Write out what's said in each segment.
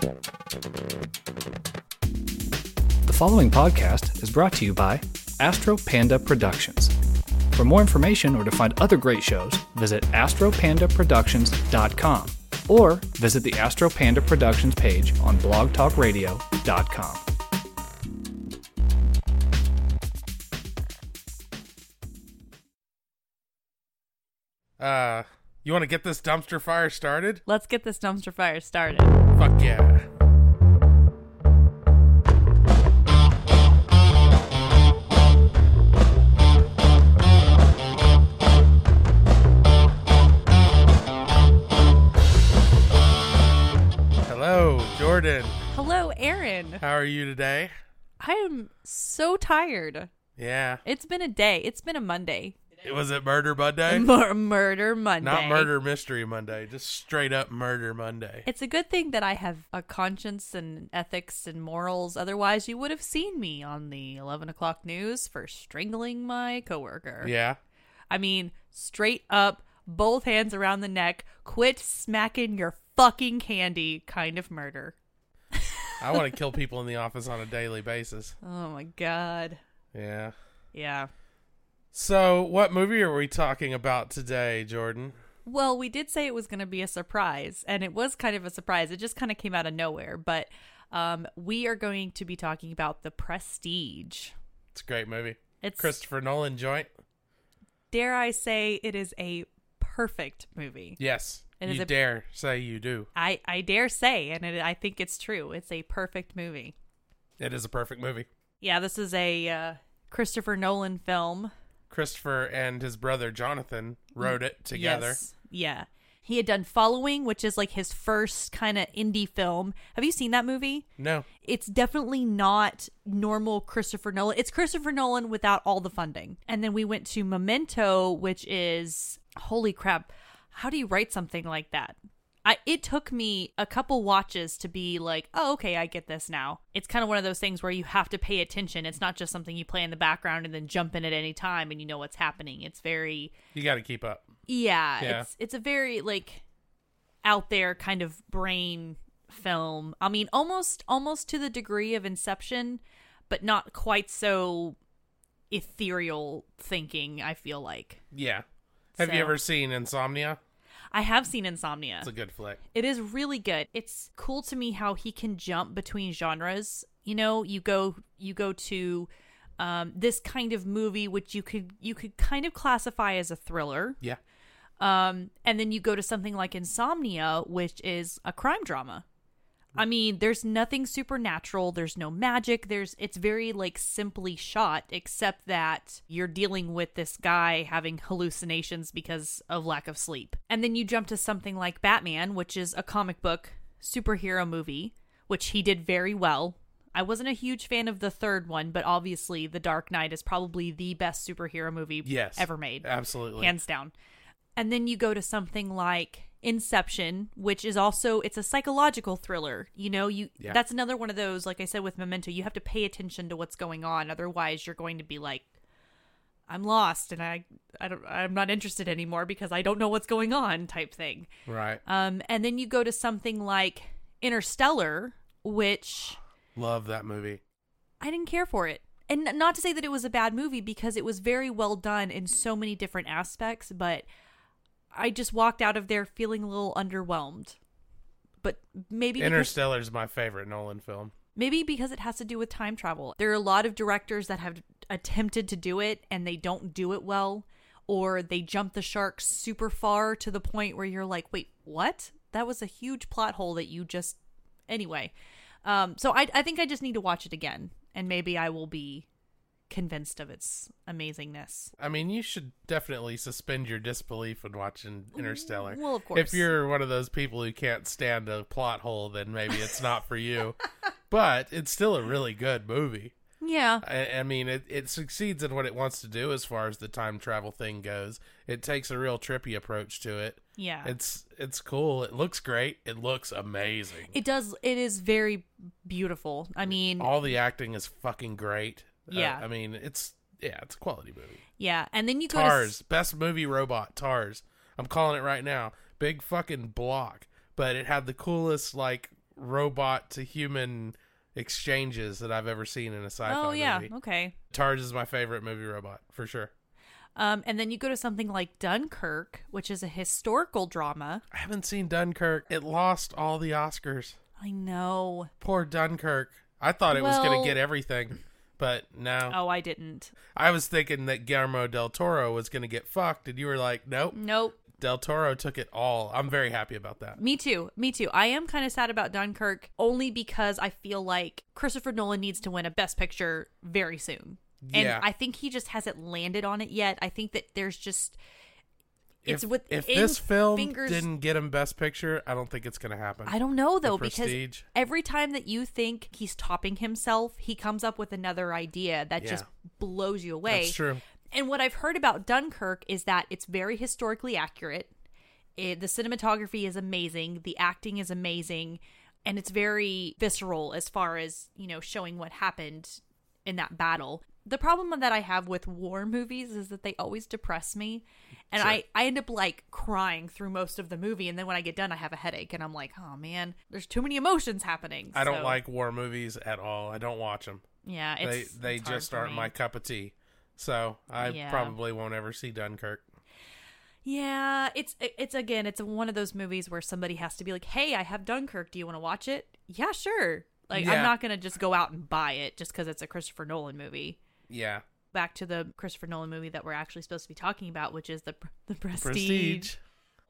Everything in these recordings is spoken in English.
The following podcast is brought to you by Astro Panda Productions. For more information or to find other great shows, visit astropandaproductions.com or visit the Astro Panda Productions page on blogtalkradio.com. you want to get this dumpster fire started? Let's get this dumpster fire started. Fuck yeah. Hello, Jordan. Hello, Aaron. How are you today? I am so tired. Yeah. It's been a day. It's been a Monday. Was it Murder Monday? Mur- murder Monday. Not Murder Mystery Monday, just straight up Murder Monday. It's a good thing that I have a conscience and ethics and morals. Otherwise, you would have seen me on the 11 o'clock news for strangling my coworker. Yeah. I mean, straight up, both hands around the neck, quit smacking your fucking candy kind of murder. I want to kill people in the office on a daily basis. Oh my god. Yeah. Yeah. So, what movie are we talking about today, Jordan? Well, we did say it was going to be a surprise, and it was kind of a surprise. It just kind of came out of nowhere. But um, we are going to be talking about The Prestige. It's a great movie. It's, Christopher Nolan joint. dare I say, it is a perfect movie. Yes. It is you a- dare say you do. I, I dare say, and it, I think it's true. It's a perfect movie. It is a perfect movie. Yeah, this is a uh, Christopher Nolan film. Christopher and his brother Jonathan wrote it together. Yes. Yeah. He had done Following, which is like his first kind of indie film. Have you seen that movie? No. it's definitely not normal Christopher Nolan. It's Christopher Nolan without all the funding. And then we went to Memento, which is holy crap. How do you write something like that? I, it took me a couple watches to be like, oh, okay, I get this now. It's kind of one of those things where you have to pay attention. It's not just something you play in the background and then jump in at any time and you know what's happening. It's very, You got to keep up. yeah, Yeah. it's it's a very like out there kind of brain film. I mean, almost almost to the degree of Inception, but not quite so ethereal thinking, I feel like. Yeah. Have you ever seen Insomnia? I have seen Insomnia. It's a good flick. It is really good. It's cool to me how he can jump between genres. You know, you go you go to um, this kind of movie which you could you could kind of classify as a thriller. Yeah. Um, and then you go to something like Insomnia, which is a crime drama. I mean, there's nothing supernatural, there's no magic, there's it's very like simply shot, except that you're dealing with this guy having hallucinations because of lack of sleep. And then you jump to something like Batman, which is a comic book superhero movie, which he did very well. I wasn't a huge fan of the third one, but obviously The Dark Knight is probably the best superhero movie Yes. ever made Absolutely. hands down. And then you go to something like Inception, which is also it's a psychological thriller. You know, you Yeah. that's another one of those like I said with Memento, you have to pay attention to what's going on otherwise you're going to be like I'm lost and I I don't I'm not interested anymore because I don't know what's going on type thing. right. Um and then you go to something like Interstellar, which Love that movie. I didn't care for it. And not to say that it was a bad movie because it was very well done in so many different aspects, but I just walked out of there feeling a little underwhelmed. But maybe Interstellar is my favorite Nolan film. maybe because it has to do with time travel. There are a lot of directors that have attempted to do it and they don't do it well or they jump the shark super far to the point where you're like, "Wait, what? That was a huge plot hole that you just anyway." Um, so I, I think I just need to watch it again, and maybe I will be convinced of its amazingness. I mean, you should definitely suspend your disbelief when watching Interstellar. Well, of course. If you're one of those people who can't stand a plot hole, then maybe it's not for you. but it's still a really good movie. Yeah, I, I mean, it, it succeeds in what it wants to do as far as the time travel thing goes. It takes a real trippy approach to it. yeah. It's it's cool. It looks great. It looks amazing. it does. It is very beautiful. I mean, All the acting is fucking great. Uh, Yeah. I mean, it's yeah, it's a quality movie. yeah. And then you go to Tars, best movie robot, Tars. I'm calling it right now. Big fucking block, but it had the coolest like robot to human exchanges that I've ever seen in a sci-fi movie. oh yeah, movie. okay. Tars is my favorite movie robot for sure. Um, and then you go to something like Dunkirk, which is a historical drama. I haven't seen Dunkirk. It lost all the Oscars. I know. Poor Dunkirk. I thought it was going to get everything, but no. Oh, I didn't. I was thinking that Guillermo del Toro was going to get fucked, and you were like, nope. Nope. Del Toro took it all. I'm very happy about that. Me too. Me too. I am kind of sad about Dunkirk only because I feel like Christopher Nolan needs to win a Best Picture very soon. And I think he just hasn't landed on it yet. I think that there's just it's if, with if this film fingers. didn't get him Best Picture, I don't think it's going to happen. I don't know though because every time that you think he's topping himself, he comes up with another idea that Yeah. just blows you away. That's true. And what I've heard about Dunkirk is that it's very historically accurate. It, the cinematography is amazing, the acting is amazing, and it's very visceral as far as, you know, showing what happened in that battle. The problem that I have with war movies is that they always depress me. And Sure. I, I end up like crying through most of the movie. And then when I get done, I have a headache. And I'm like, oh man, there's too many emotions happening. I don't like war movies at all. I don't watch them. Yeah, They it's, they just aren't me. my cup of tea. So I Yeah. probably won't ever see Dunkirk. Yeah, it's it's again, it's one of those movies where somebody has to be like, "Hey, I have Dunkirk. Do you want to watch it?" Yeah, sure. Like Yeah. I'm not going to just go out and buy it just cuz it's a Christopher Nolan movie. Yeah. Back to the Christopher Nolan movie that we're actually supposed to be talking about, which is the the Prestige. Prestige.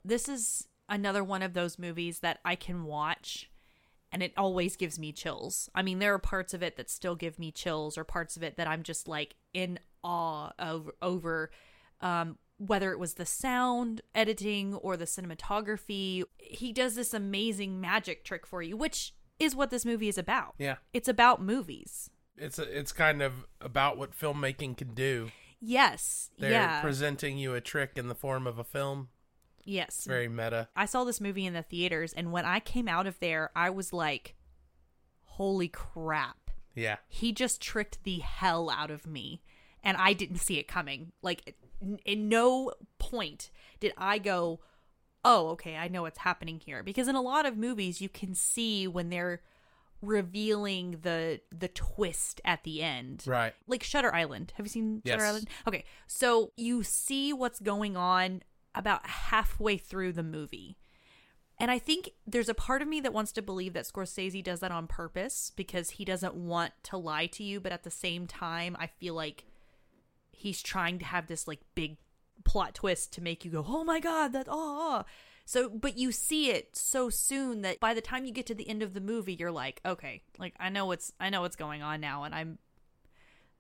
This is another one of those movies that I can watch and it always gives me chills. I mean, there are parts of it that still give me chills or parts of it that I'm just like in awe of over um whether it was the sound editing or the cinematography. He does this amazing magic trick for you, which is what this movie is about. Yeah. It's about movies. It's a, it's kind of about what filmmaking can do. Yes. They're yeah. presenting you a trick in the form of a film. yes. It's very meta. I saw this movie in the theaters and when I came out of there, I was like holy crap. Yeah. he just tricked the hell out of me and i didn't see it coming like in, in no point did i go oh okay i know what's happening here because in a lot of movies you can see when they're revealing the the twist at the end Right. like Shutter Island. Have you seen Shutter Yes. Island? Okay, so you see what's going on about halfway through the movie. And I think there's a part of me that wants to believe that Scorsese does that on purpose because he doesn't want to lie to you, but at the same time, I feel like he's trying to have this like big plot twist to make you go, "Oh my god, that ah." So, but you see it so soon that by the time you get to the end of the movie, you're like, "Okay, like I know what's I know what's going on now and I'm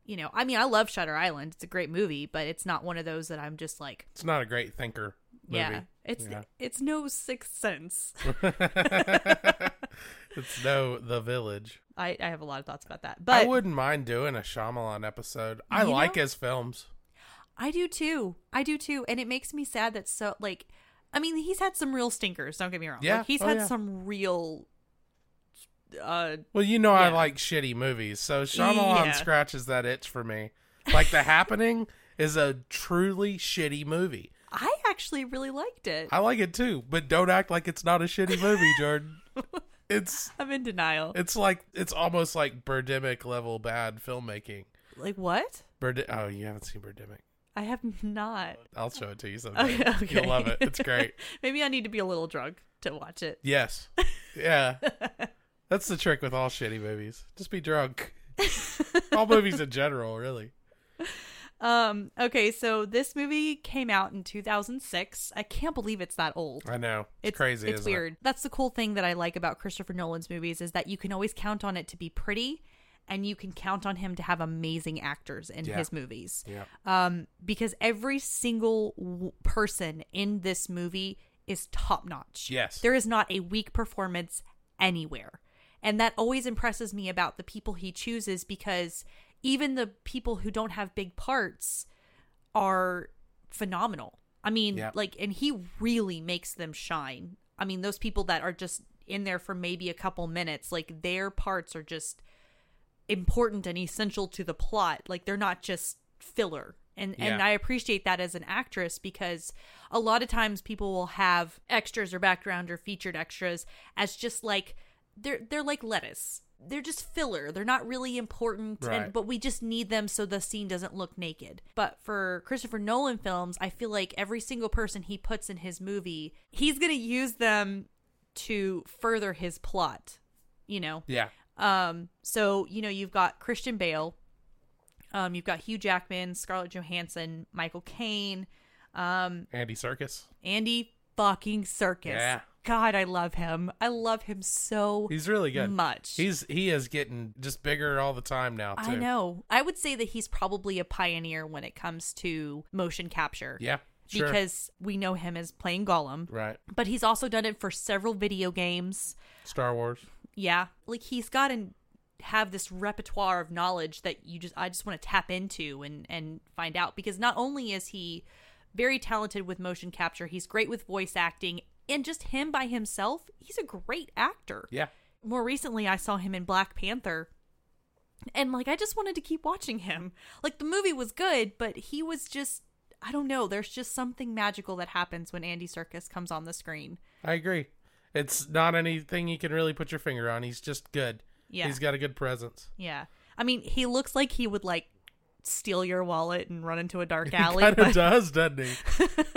you know, I mean, I love Shutter Island. It's a great movie, but it's not one of those that I'm just like, It's not a great thinker. Movie. yeah, it's Yeah. it's no Sixth Sense. it's no The Village. I I have a lot of thoughts about that, but I wouldn't mind doing a Shyamalan episode. I like know- his films. I do too. I do too, and it makes me sad that so like, I mean, he's had some real stinkers. Don't get me wrong. Yeah. like, he's Oh, had yeah. some real. Uh, Well, you know I like shitty movies, so Shyamalan Yeah. scratches that itch for me. Like The Happening is a truly shitty movie. I actually really liked it. I like it too, but don't act like it's not a shitty movie, Jordan. It's I'm in denial. it's like it's almost like Birdemic level bad filmmaking. Like what? Bird oh, you haven't seen Birdemic. I have not. I'll show it to you sometime. Okay, okay. You'll love it. It's great. Maybe I need to be a little drunk to watch it. Yes. Yeah. That's the trick with all shitty movies. Just be drunk. all movies in general, really. Um. Okay. So this movie came out in 2006. I can't believe it's that old. I know. It's, crazy. It's isn't it? weird. That's the cool thing that I like about Christopher Nolan's movies is that you can always count on it to be pretty, and you can count on him to have amazing actors in Yeah. his movies. Yeah. Um. Because every single w- person in this movie is top notch. Yes. There is not a weak performance anywhere. And that always impresses me about the people he chooses because even the people who don't have big parts are phenomenal. I mean, Yeah. like, and he really makes them shine. I mean, those people that are just in there for maybe a couple minutes, like, their parts are just important and essential to the plot. Like, they're not just filler. And, and I appreciate that as an actress because a lot of times people will have extras or background or featured extras as just like they're they're like lettuce. They're just filler. They're not really important, Right. and, but we just need them so the scene doesn't look naked. But for Christopher Nolan films, I feel like every single person he puts in his movie, he's going to use them to further his plot. You know, Yeah. Um, so you know you've got Christian Bale, um, you've got Hugh Jackman, Scarlett Johansson, Michael Caine, um, Andy Serkis. Andy fucking Serkis. Yeah. God, I love him. I love him so He's really good. much. He's he is getting just bigger all the time now too. I know. I would say that he's probably a pioneer when it comes to motion capture. Yeah. Sure. Because we know him as playing Gollum, right. but he's also done it for several video games. Star Wars. Yeah, like he's got to have this repertoire of knowledge that you just I just want to tap into and and find out because not only is he very talented with motion capture, he's great with voice acting and just him by himself, he's a great actor. Yeah. More recently I saw him in Black Panther and like I just wanted to keep watching him. Like the movie was good, but he was just I don't know, there's just something magical that happens when Andy Serkis comes on the screen. I agree. It's not anything you can really put your finger on. He's just good. Yeah. He's got a good presence. Yeah. I mean, he looks like he would like steal your wallet and run into a dark He alley. kind of does, doesn't he?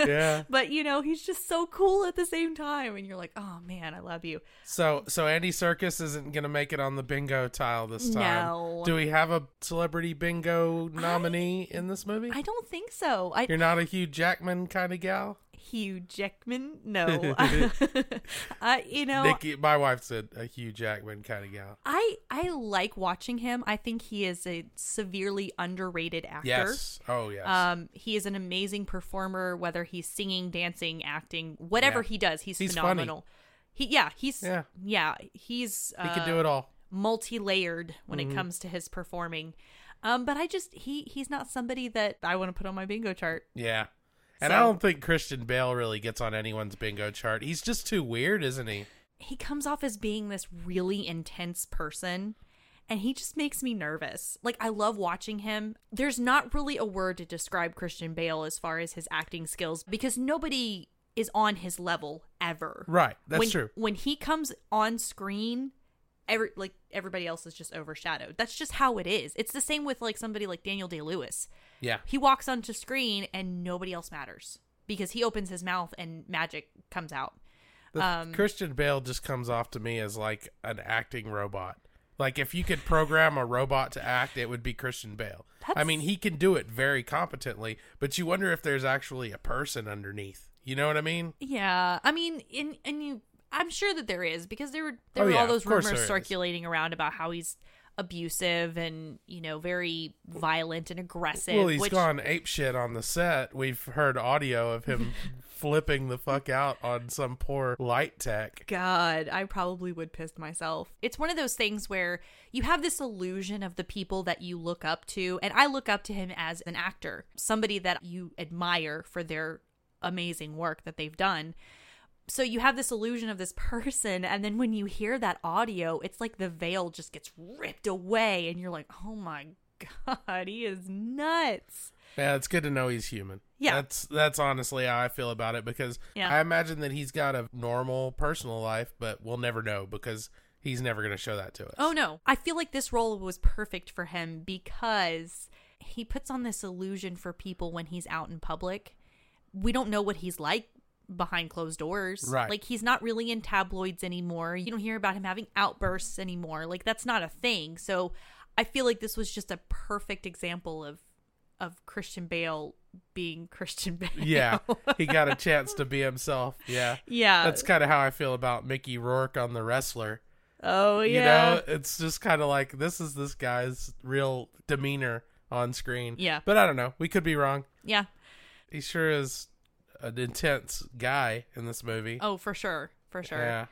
yeah. but you know, he's just so cool at the same time and you're like, "Oh man, I love you." So so Andy Serkis isn't gonna make it on the bingo tile this time. No. Do we have a celebrity bingo nominee in this movie? I don't think so. I You're not a Hugh Jackman kind of gal. Hugh Jackman? No. I you know, Nikki, my wife said a Hugh Jackman kind of gal. I I like watching him. I think he is a severely underrated actor. Yes. Oh yes. Um, he is an amazing performer, whether he's singing, dancing, acting, whatever Yeah. he does, he's, He's funny. phenomenal. He, yeah, he's, Yeah. yeah, he's, he uh, can do it all. multi-layered when Mm-hmm. it comes to his performing. Um, but I just he he's not somebody that I want to put on my bingo chart. Yeah. And I don't think Christian Bale really gets on anyone's bingo chart. He's just too weird, isn't he? He comes off as being this really intense person. And he just makes me nervous. Like I love watching him. There's not really a word to describe Christian Bale as far as his acting skills because nobody is on his level ever. Right. That's when, true. When he comes on screen, every like everybody else is just overshadowed. That's just how it is. It's the same with like somebody like Daniel Day Lewis. Yeah. He walks onto screen and nobody else matters because he opens his mouth and magic comes out. Um, Christian Bale just comes off to me as like an acting robot. Like if you could program a robot to act, it would be Christian Bale. I mean, he can do it very competently, but you wonder if there's actually a person underneath. You know what I mean? Yeah, I mean, in and you, I'm sure that there is because there were there Oh, were yeah, all those rumors there is. circulating around about how he's abusive and you know very violent and aggressive. Well, he's which, gone ape shit on the set. We've heard audio of him flipping the fuck out on some poor light tech. God, I probably would piss myself. It's one of those things where you have this illusion of the people that you look up to, and I look up to him as an actor, somebody that you admire for their amazing work that they've done. So you have this illusion of this person, and then when you hear that audio, it's like the veil just gets ripped away, and you're like, oh my God, he is nuts. Yeah, it's good to know he's human. Yeah. That's that's honestly how I feel about it because Yeah. I imagine that he's got a normal personal life, but we'll never know because he's never going to show that to us. Oh no. I feel like this role was perfect for him because he puts on this illusion for people when he's out in public. We don't know what he's like behind closed doors. Right. Like he's not really in tabloids anymore. You don't hear about him having outbursts anymore. Like that's not a thing. So I feel like this was just a perfect example of of Christian Bale being Christian Bale. Yeah, he got a chance to be himself. Yeah. yeah. That's kind of how I feel about Mickey Rourke on The Wrestler. oh yeah. You know, it's just kind of like this is this guy's real demeanor on screen. Yeah. But I don't know. We could be wrong. yeah. He sure is an intense guy in this movie. Oh, for sure. For sure. Yeah.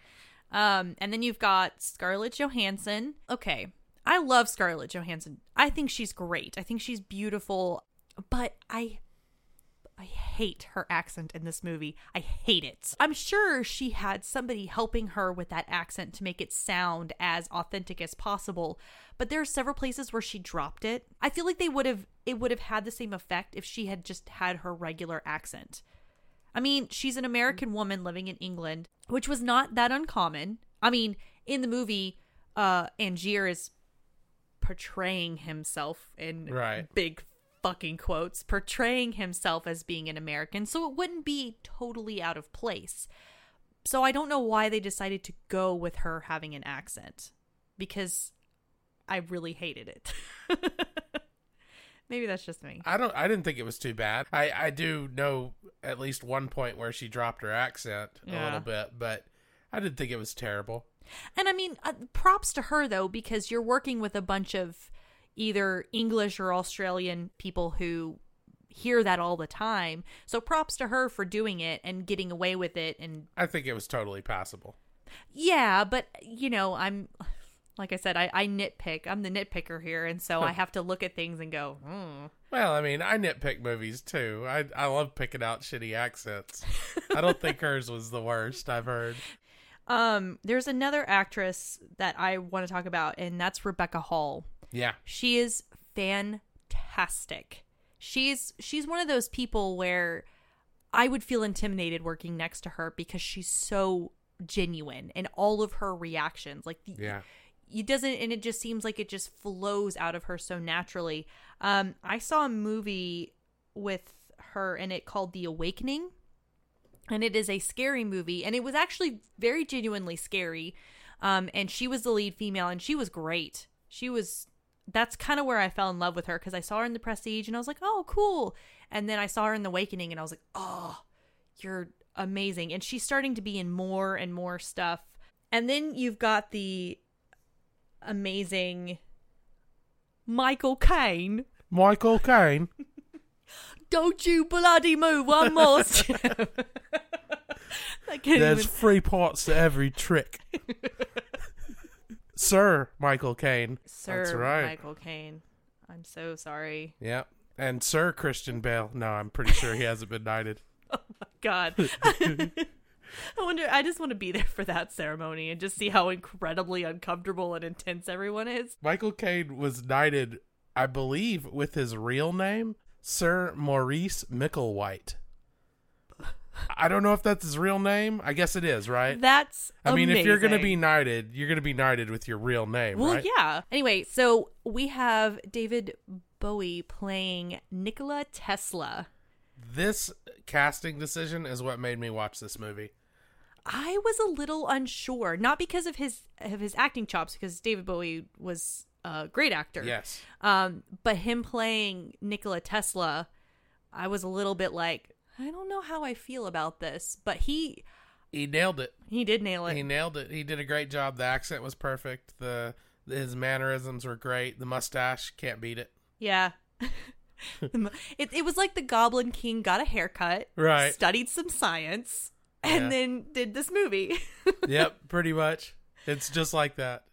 Um, and then you've got Scarlett Johansson. Okay. I love Scarlett Johansson. I think she's great. I think she's beautiful, but I I hate her accent in this movie. I hate it. I'm sure she had somebody helping her with that accent to make it sound as authentic as possible, but there are several places where she dropped it. I feel like they would have it would have had the same effect if she had just had her regular accent. I mean, she's an American woman living in England, which was not that uncommon. I mean, in the movie, uh, Angier is portraying himself in Right. big fucking quotes, portraying himself as being an American, so it wouldn't be totally out of place. So I don't know why they decided to go with her having an accent because I really hated it. Maybe that's just me. I don't. I didn't think it was too bad. I I do know at least one point where she dropped her accent a little bit, but I didn't think it was terrible. And I mean, uh, props to her though, because you're working with a bunch of either English or Australian people who hear that all the time. So props to her for doing it and getting away with it. And I think it was totally passable. yeah, but you know, I'm like I said, I, I nitpick. I'm the nitpicker here, and so I have to look at things and go, hmm. Well, I mean, I nitpick movies too. I I love picking out shitty accents. I don't think hers was the worst I've heard. Um, there's another actress that I want to talk about, and that's Rebecca Hall. Yeah, She is fantastic. She's she's one of those people where I would feel intimidated working next to her because she's so genuine and all of her reactions like the, yeah. It doesn't and it just seems like it just flows out of her so naturally. Um I saw a movie with her in it called The Awakening and it is a scary movie and it was actually very genuinely scary. Um and she was the lead female and she was great. She was that's kind of where i fell in love with her because i saw her in the prestige and i was like oh cool. And then i saw her in the awakening and i was like oh you're amazing. And she's starting to be in more and more stuff. And then you've got the amazing michael caine Michael Caine. don't you bloody move one more step There's even- three parts to every trick. Sir Michael Caine. Sir That's right. Michael Caine. I'm so sorry. Yep. And Sir Christian Bale. No, I'm pretty sure he hasn't been knighted. Oh my god. I wonder I just want to be there for that ceremony and just see how incredibly uncomfortable and intense everyone is. Michael Caine was knighted, I believe, with his real name, Sir Maurice Micklewhite. I don't know if that's his real name. I guess it is, right? That's I mean, if you're going to be knighted, you're going to be knighted with your real name, Well, right? yeah. Anyway, so we have David Bowie playing Nikola Tesla. This casting decision is what made me watch this movie. I was a little unsure, not because of his of his acting chops, because David Bowie was a great actor. Yes. Um, but him playing Nikola Tesla, I was a little bit like, I don't know how I feel about this, but he He nailed it. he did nail it. He nailed it. He did a great job. The accent was perfect. The his mannerisms were great. The mustache can't beat it. yeah. It, it was like the Goblin King got a haircut, Right. studied some science, and Yeah. then did this movie. yep, pretty much. It's just like that.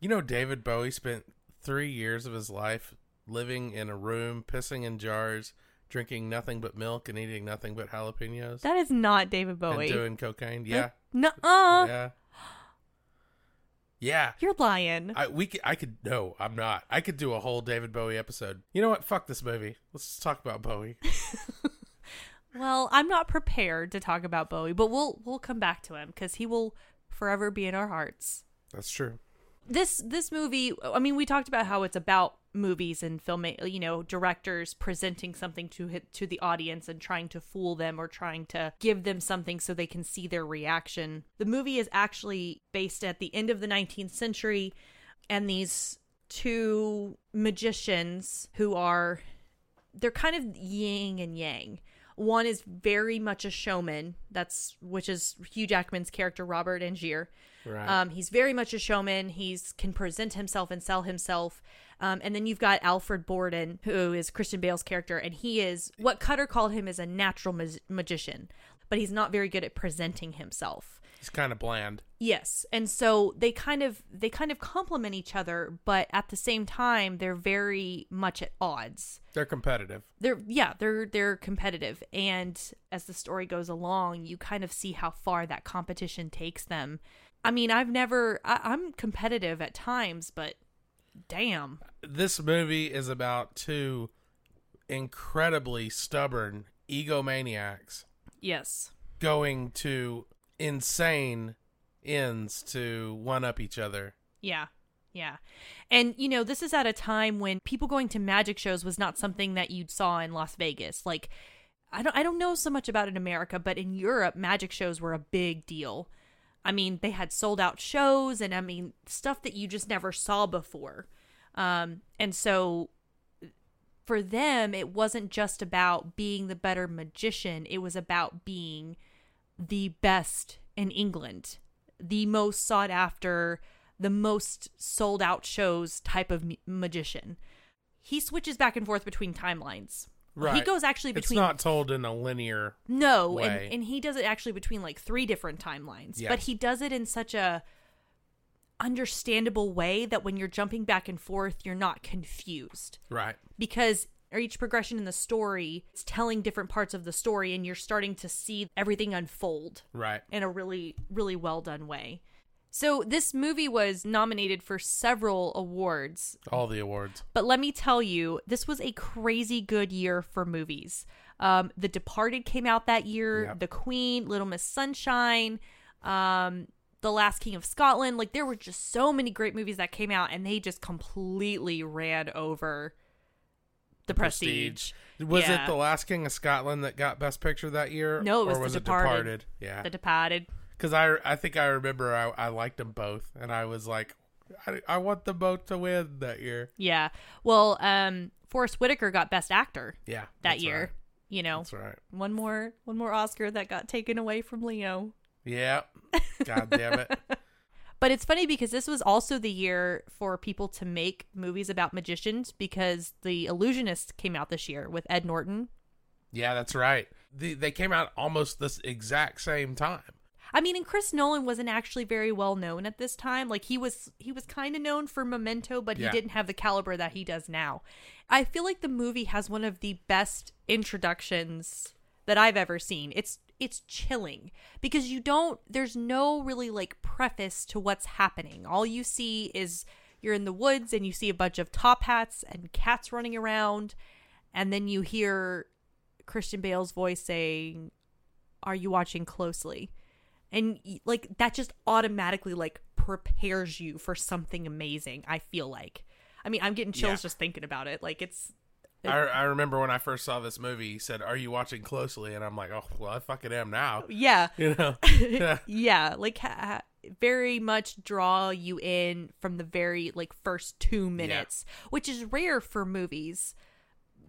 You know, David Bowie spent three years of his life living in a room, pissing in jars, drinking nothing but milk, and eating nothing but jalapenos, that is not David Bowie. and doing cocaine. Yeah, No. Uh. yeah, yeah. You're lying. I we could, I could no, I'm not. I could do a whole David Bowie episode. You know what? Fuck this movie. Let's just talk about Bowie. Well, I'm not prepared to talk about Bowie, but we'll we'll come back to him because he will forever be in our hearts. That's true. This this movie, I mean, we talked about how it's about movies and film, you know, directors presenting something to hit to the audience and trying to fool them or trying to give them something so they can see their reaction. The movie is actually based at the end of the 19th century, and these two magicians who are they're kind of yin and yang. One is very much a showman, that's which is Hugh Jackman's character Robert Angier. Right. Um, he's very much a showman. He's can present himself and sell himself. Um, and then you've got Alfred Borden, who is Christian Bale's character, and he is what Cutter called him is a natural mag- magician, but he's not very good at presenting himself. He's kind of bland. Yes, and so they kind of they kind of complement each other, but at the same time they're very much at odds. They're competitive. They're yeah, they're they're competitive, and as the story goes along, you kind of see how far that competition takes them. I mean, I've never I, I'm competitive at times, but damn, This movie is about two incredibly stubborn egomaniacs yes, going to insane ends to one up each other. Yeah. Yeah. And you know, this is at a time when people going to magic shows was not something that you saw in Las Vegas. Like I don't I don't know so much about in America, but in Europe magic shows were a big deal. I mean, they had sold out shows and I mean, stuff that you just never saw before. Um and so for them, it wasn't just about being the better magician, it was about being the best in England, the most sought after, the most sold out shows type of magician. He switches back and forth between timelines. Right. He goes actually between. It's not told in a linear. no, way. and, and he does it actually between like three different timelines. Yes. But he does it in such a understandable way that when you're jumping back and forth, you're not confused Right. because each progression in the story is telling different parts of the story and you're starting to see everything unfold Right. in a really really well done way. So this movie was nominated for several awards, All the awards. but let me tell you, this was a crazy good year for movies. Um, the Departed came out that year. Yep. The Queen, Little Miss Sunshine, um, The Last King of Scotland. Like there were just so many great movies that came out, and they just completely ran over the Prestige. Was Yeah. it The Last King of Scotland that got Best Picture that year? No, it was or The was it Departed. Departed? Yeah. The Departed. Because I, I think I remember I, I liked them both, and I was like, I, I want them both to win that year. Yeah. Well, um, Forest Whitaker got Best Actor Yeah. that year. right. You know, That's right. one more one more Oscar that got taken away from Leo. Yeah. God damn it. But it's funny because this was also the year for people to make movies about magicians because The Illusionist came out this year with Ed Norton. Yeah, that's right. The, they came out almost this exact same time. I mean, and Chris Nolan wasn't actually very well known at this time. Like he was he was kind of known for Memento, but he Yeah. didn't have the caliber that he does now. I feel like the movie has one of the best introductions that I've ever seen. It's it's chilling because you don't there's no really like preface to what's happening. All you see is you're in the woods and you see a bunch of top hats and cats running around and then you hear Christian Bale's voice saying, "Are you watching closely?" and like that just automatically like prepares you for something amazing i feel like i mean i'm getting chills Yeah. just thinking about it like it's I, I remember when I first saw this movie, he said, Are you watching closely? And I'm like, Oh, well, I fucking am now. yeah You know? yeah. yeah like ha- very much draw you in from the very like first two minutes which is rare for movies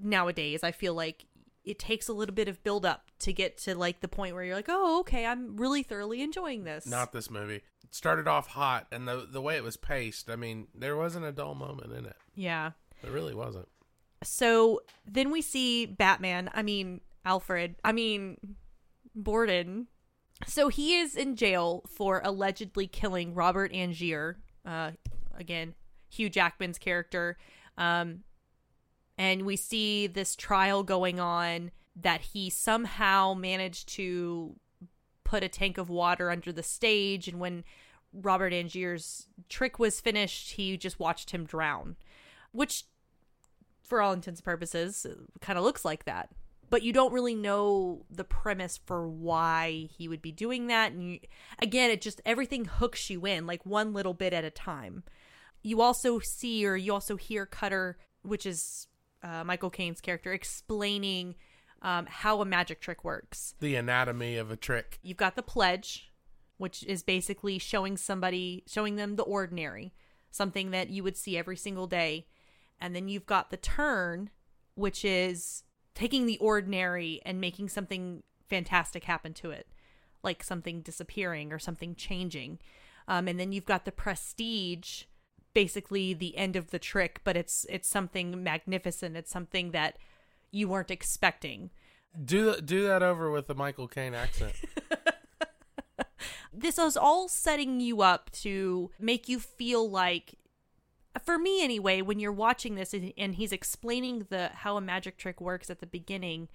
nowadays i feel like it takes a little bit of build up to get to like the point where you're like oh okay i'm really thoroughly enjoying this Not this movie. It started off hot, and the the way it was paced, I mean, there wasn't a dull moment in it. yeah There really wasn't. So then we see Batman, I mean, Alfred, I mean, Borden. So he is in jail for allegedly killing Robert Angier. Uh, again, Hugh Jackman's character. Um, and we see this trial going on that he somehow managed to put a tank of water under the stage. And when Robert Angier's trick was finished, he just watched him drown, which for all intents and purposes, kind of looks like that. But you don't really know the premise for why he would be doing that. And you, again, it just everything hooks you in like one little bit at a time. You also see or you also hear Cutter, which is uh, Michael Caine's character, explaining um, how a magic trick works. The anatomy of a trick. You've got the pledge, which is basically showing somebody, showing them the ordinary, something that you would see every single day. And then you've got the turn, which is taking the ordinary and making something fantastic happen to it, like something disappearing or something changing. Um, and then you've got the prestige, basically the end of the trick, but it's it's something magnificent. It's something that you weren't expecting. Do do that over with the Michael Caine accent. this is all setting you up to make you feel like for me anyway when you're watching this and he's explaining the how a magic trick works at the beginning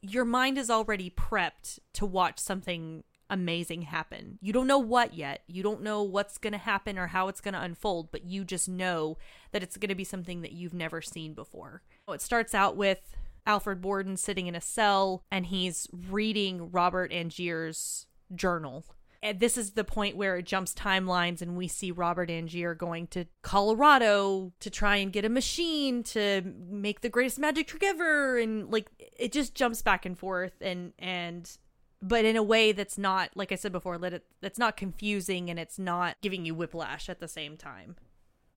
your mind is already prepped to watch something amazing happen. You don't know what yet. You don't know what's going to happen or how it's going to unfold but you just know that it's going to be something that you've never seen before. It starts out with alfred borden sitting in a cell and he's reading robert angier's journal And this is the point where it jumps timelines, and we see Robert Angier going to Colorado to try and get a machine to make the greatest magic trick ever, and like it just jumps back and forth, and and but in a way that's not like I said before, let it that's not confusing and it's not giving you whiplash at the same time.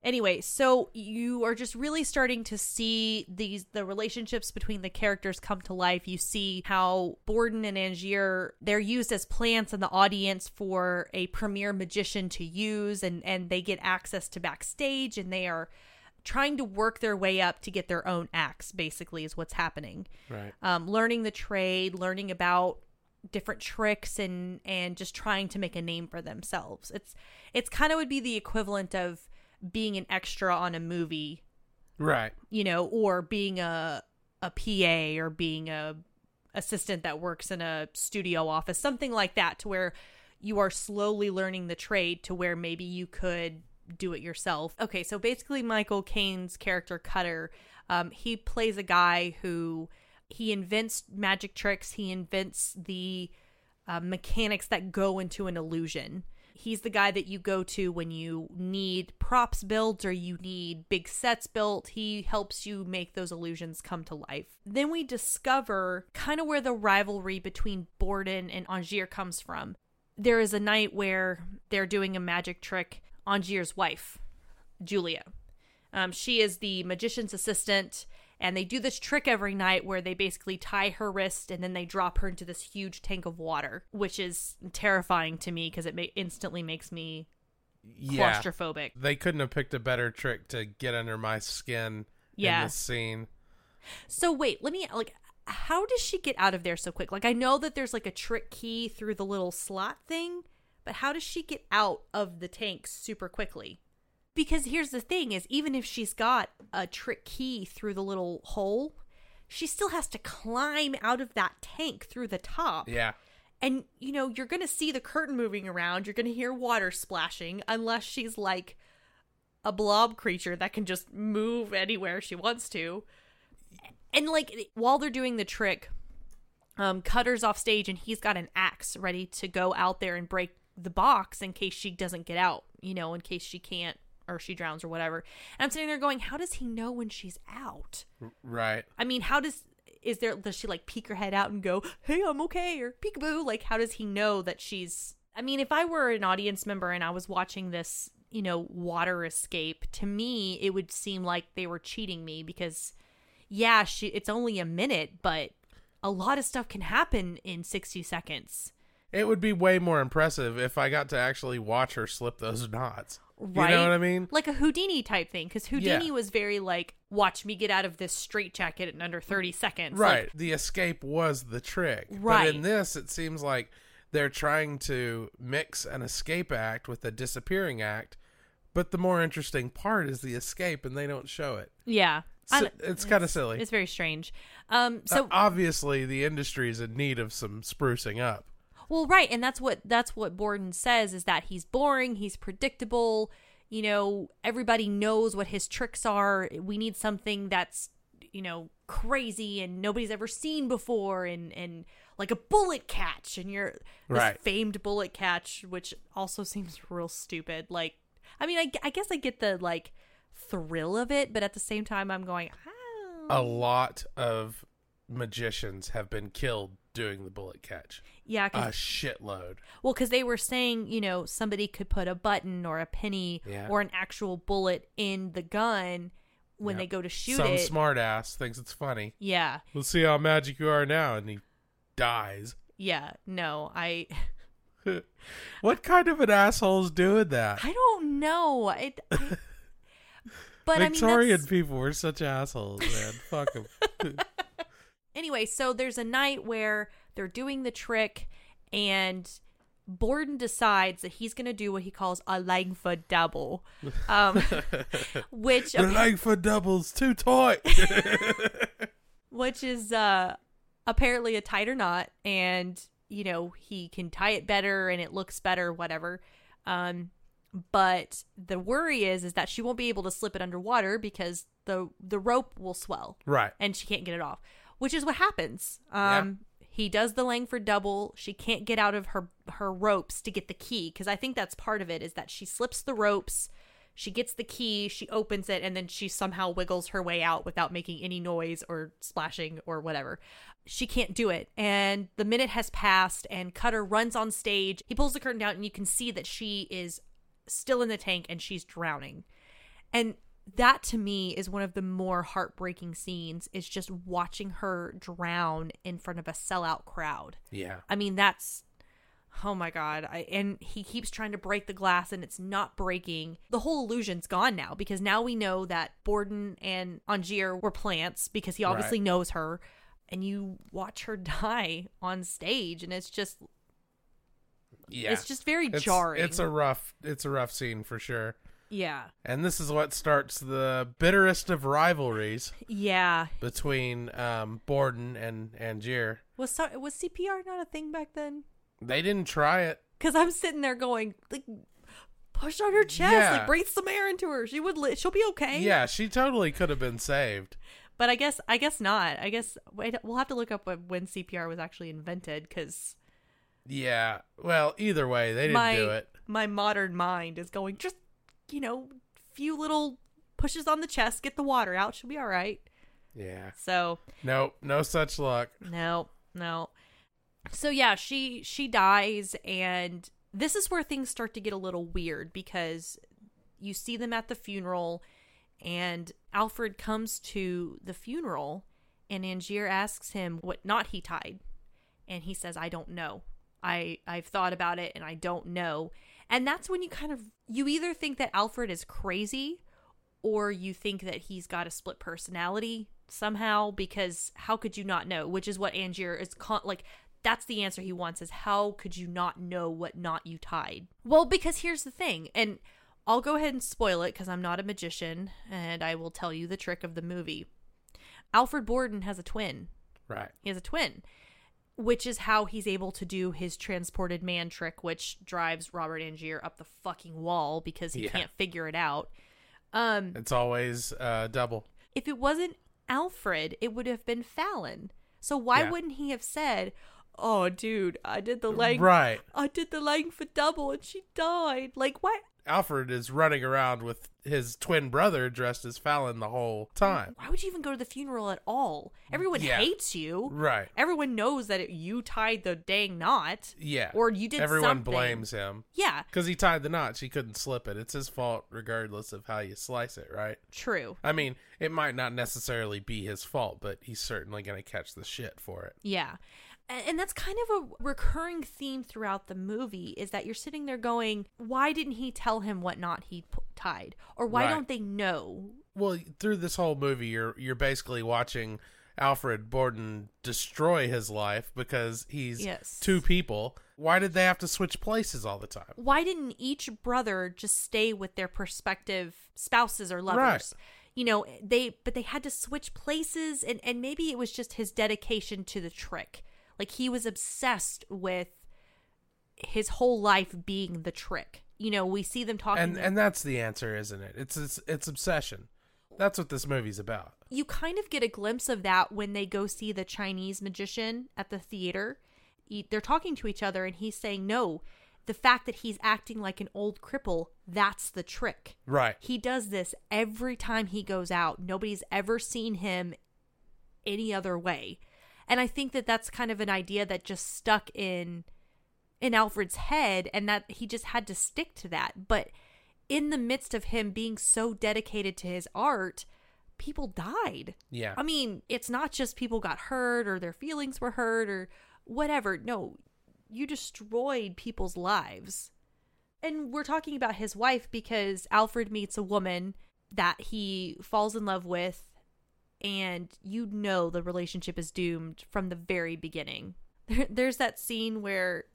Anyway, so you are just really starting to see these the relationships between the characters come to life. You see how Borden and Angier they're used as plants in the audience for a premier magician to use and and they get access to backstage and they are trying to work their way up to get their own acts basically is what's happening. Right. Um learning the trade, learning about different tricks and and just trying to make a name for themselves. It's it's kind of would be the equivalent of being an extra on a movie, Right. you know, or being a a PA or being a assistant that works in a studio office, something like that to where you are slowly learning the trade to where maybe you could do it yourself. Okay, so basically Michael Caine's character Cutter, um, he plays a guy who he invents magic tricks, he invents the uh, mechanics that go into an illusion. He's the guy that you go to when you need props built or you need big sets built. He helps you make those illusions come to life. Then we discover kind of where the rivalry between Borden and Angier comes from. There is a night where they're doing a magic trick. Angier's wife, Julia, um, she is the magician's assistant, and they do this trick every night where they basically tie her wrist and then they drop her into this huge tank of water, which is terrifying to me because it ma- instantly makes me Yeah. claustrophobic. They couldn't have picked a better trick to get under my skin Yeah. in this scene. So wait, let me like how does she get out of there so quick? Like I know that there's like a trick key through the little slot thing, but how does she get out of the tank super quickly? Because here's the thing is even if she's got a trick key through the little hole, she still has to climb out of that tank through the top. Yeah. And you know, you're going to see the curtain moving around, you're going to hear water splashing unless she's like a blob creature that can just move anywhere she wants to. And like while they're doing the trick, um Cutter's off stage and he's got an axe ready to go out there and break the box in case she doesn't get out, you know, in case she can't or she drowns or whatever. And I'm sitting there going, how does he know when she's out? Right. I mean, how does is there does she like peek her head out and go, "Hey, I'm okay," or "Peekaboo"? Like, how does he know that she's? I mean, if I were an audience member and I was watching this, you know, water escape, to me, it would seem like they were cheating me because, yeah, she it's only a minute, but a lot of stuff can happen in 60 seconds. It would be way more impressive if I got to actually watch her slip those knots. Right. You know what I mean? Like a Houdini type thing, because Houdini Yeah. was very like, watch me get out of this straitjacket in under 30 seconds. Right. Like, the escape was the trick. Right. But in this, it seems like they're trying to mix an escape act with a disappearing act. But the more interesting part is the escape, and they don't show it. yeah. So, it's kind of silly. It's very strange. Um, so Uh, obviously, the industry is in need of some sprucing up. Well, right, and that's what that's what Borden says is that he's boring, he's predictable. You know, everybody knows what his tricks are. We need something that's you know crazy and nobody's ever seen before, and and like a bullet catch, and you're this Right. famed bullet catch, which also seems real stupid. Like, I mean, I, I guess I get the like thrill of it, but at the same time, I'm going. Ah. A Oh. lot of magicians have been killed doing the bullet catch. Yeah, A shitload. Well, because they were saying, you know, somebody could put a button or a penny Yeah. or an actual bullet in the gun when Yeah. they go to shoot Some it. smartass thinks it's funny. yeah, Let's see how magic you are now, and he dies. yeah. No, I, What kind of an asshole is doing that? I don't know. I, I- but I Victorian mean, people were such assholes, man. Fuck them. anyway. So there's a night where they're doing the trick, and Borden decides that he's going to do what he calls a Langford double, um, which the leg for doubles too tight. which is uh apparently a tighter knot and you know he can tie it better and it looks better whatever um but the worry is is that she won't be able to slip it underwater because the the rope will swell right. and she can't get it off which is what happens um He does the Langford double. She can't get out of her her ropes to get the key because I think that's part of it is that she slips the ropes. She gets the key, she opens it, and then she somehow wiggles her way out without making any noise or splashing or whatever. She can't do it. And the minute has passed, and Cutter runs on stage. He pulls the curtain down, and you can see that she is still in the tank and she's drowning. And that to me is one of the more heartbreaking scenes is just watching her drown in front of a sellout crowd. Yeah. I mean, that's oh my god. I and he keeps trying to break the glass and it's not breaking. The whole illusion's gone now because now we know that Borden and Angier were plants because he obviously Right. knows her and you watch her die on stage and it's just Yeah. it's just very It's- jarring. It's a rough it's a rough scene for sure. Yeah. And this is what starts the bitterest of rivalries Yeah. between um, Borden and Angier. Was was CPR not a thing back then? They didn't try it. Because I'm sitting there going, like, push on her chest, Yeah. like breathe some air into her. She would, li- she'll be okay. Yeah, she totally could have been saved. But I guess, I guess not. I guess we'll have to look up when- when CPR was actually invented because Yeah. Well, either way, they didn't my do it. my modern mind is going just, you know, few little pushes on the chest, get the water out, she'll be all right. Yeah. So Nope. No such luck. No, no. So yeah, she she dies and this is where things start to get a little weird because you see them at the funeral and Alfred comes to the funeral and Angier asks him what knot he tied and he says I don't know. I I've thought about it and I don't know. And that's when you kind of you either think that Alfred is crazy or you think that he's got a split personality somehow because how could you not know? Which is what angier is con- like that's the answer he wants is how could you not know what knot you tied? Well because here's the thing and i'll go ahead and spoil it because i'm not a magician and i will tell you the trick of the movie. Alfred borden has a twin. Right. he has a twin which is how he's able to do his transported man trick which drives robert angier up the fucking wall because he Yeah. can't figure it out um It's always uh, double. if it wasn't Alfred, it would have been Fallon. So why Yeah. wouldn't he have said, "Oh, dude, I did the leg, Right. I did the leg for double, and she died." Like what? Alfred is running around with his twin brother dressed as Fallon the whole time. Why would you even go to the funeral at all? Everyone Yeah. hates you. Right. Everyone knows that it, you tied the dang knot. Yeah. Or you did Everyone something. blames him. Yeah, Because he tied the knot. She couldn't slip it. It's his fault regardless of how you slice it, right? true. I mean, it might not necessarily be his fault, but he's certainly going to catch the shit for it. Yeah. And, that's kind of a recurring theme throughout the movie is that you're sitting there going, why didn't he tell him what knot he p- tied? Or why Right. don't they know? Well, through this whole movie, you're you're basically watching Alfred Borden destroy his life because he's Yes. two people. Why did they have to switch places all the time? Why didn't each brother just stay with their prospective spouses or lovers? Right. You know, they but they had to switch places and and maybe it was just his dedication to the trick. Like he was obsessed with his whole life being the trick. You know, we see them talking And and that's the answer, isn't it? It's it's, it's obsession. That's what this movie's about. you kind of get a glimpse of that when they go see the Chinese magician at the theater. They're talking to each other, and he's saying, No, the fact that he's acting like an old cripple, that's the trick. Right. He does this every time he goes out. Nobody's ever seen him any other way. And I think that that's kind of an idea that just stuck in in Alfred's head and that he just had to stick to that. But in the midst of him being so dedicated to his art, people died. Yeah. I mean, it's not just people got hurt or their feelings were hurt or whatever. No, you destroyed people's lives. And we're talking about his wife because Alfred meets a woman that he falls in love with, and you know the relationship is doomed from the very beginning. There, there's that scene where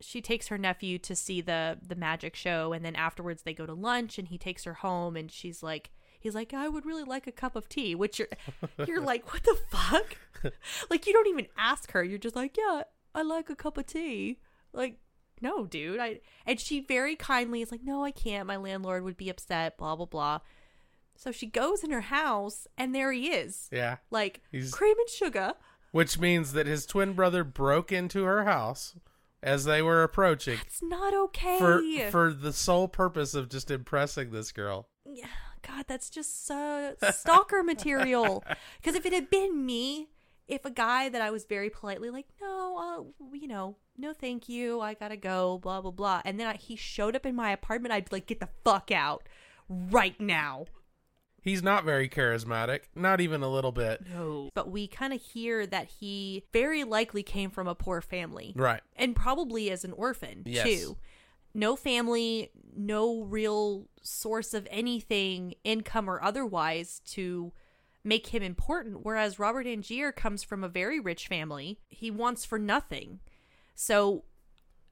she takes her nephew to see the the magic show and then afterwards they go to lunch and he takes her home and she's like he's like I would really like a cup of tea which you're you're like what the fuck? Like you don't even ask her. You're just like yeah I like a cup of tea. Like no dude I and she very kindly is like no I can't. My landlord would be upset blah blah blah so she goes in her house and there he is Yeah. like He's- cream and sugar which means that his twin brother broke into her house as they were approaching It's not okay. for for the sole purpose of just impressing this girl. Yeah, God, that's just so stalker material. Because if it had been me, if a guy that I was very politely like, no, uh, you know, no, thank you, I gotta go, blah blah blah, and then I, he showed up in my apartment, I'd be like, get the fuck out right now. He's not very charismatic, not even a little bit. No, but we kind of hear that he very likely came from a poor family, Right. and probably as an orphan Yes. too. No family, no real source of anything, income or otherwise, to make him important. Whereas Robert Angier comes from a very rich family. He wants for nothing. So,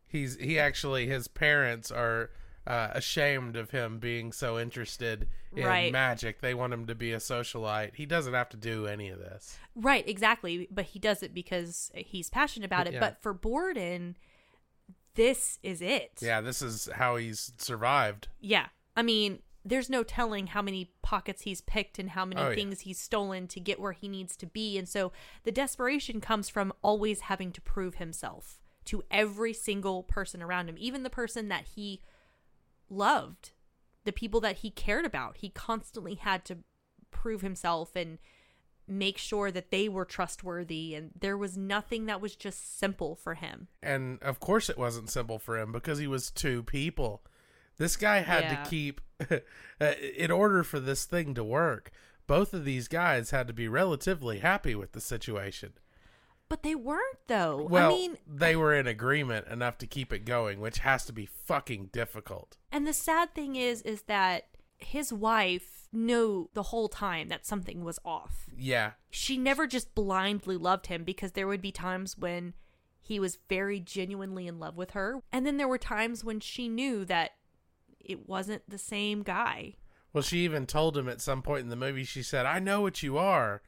He's he actually his parents are uh, ashamed of him being so interested in Right. magic. They want him to be a socialite. He doesn't have to do any of this. right, exactly. But he does it because he's passionate about it. Yeah. But for Borden, this is it. Yeah, this is how he's survived. Yeah. I mean, there's no telling how many pockets he's picked and how many Oh, yeah. things he's stolen to get where he needs to be. And so the desperation comes from always having to prove himself to every single person around him, even the person that he loved, the people that he cared about. He constantly had to prove himself and make sure that they were trustworthy. And there was nothing that was just simple for him. And of course it wasn't simple for him because he was two people. This guy had Yeah. to keep uh, in order for this thing to work. Both of these guys had to be relatively happy with the situation. But they weren't, though. Well, I mean, they were in agreement enough to keep it going, which has to be fucking difficult. And the sad thing is, is that his wife knew the whole time that something was off. Yeah. She never just blindly loved him because there would be times when he was very genuinely in love with her. And then there were times when she knew that it wasn't the same guy. Well, she even told him at some point in the movie, she said, I know what you are.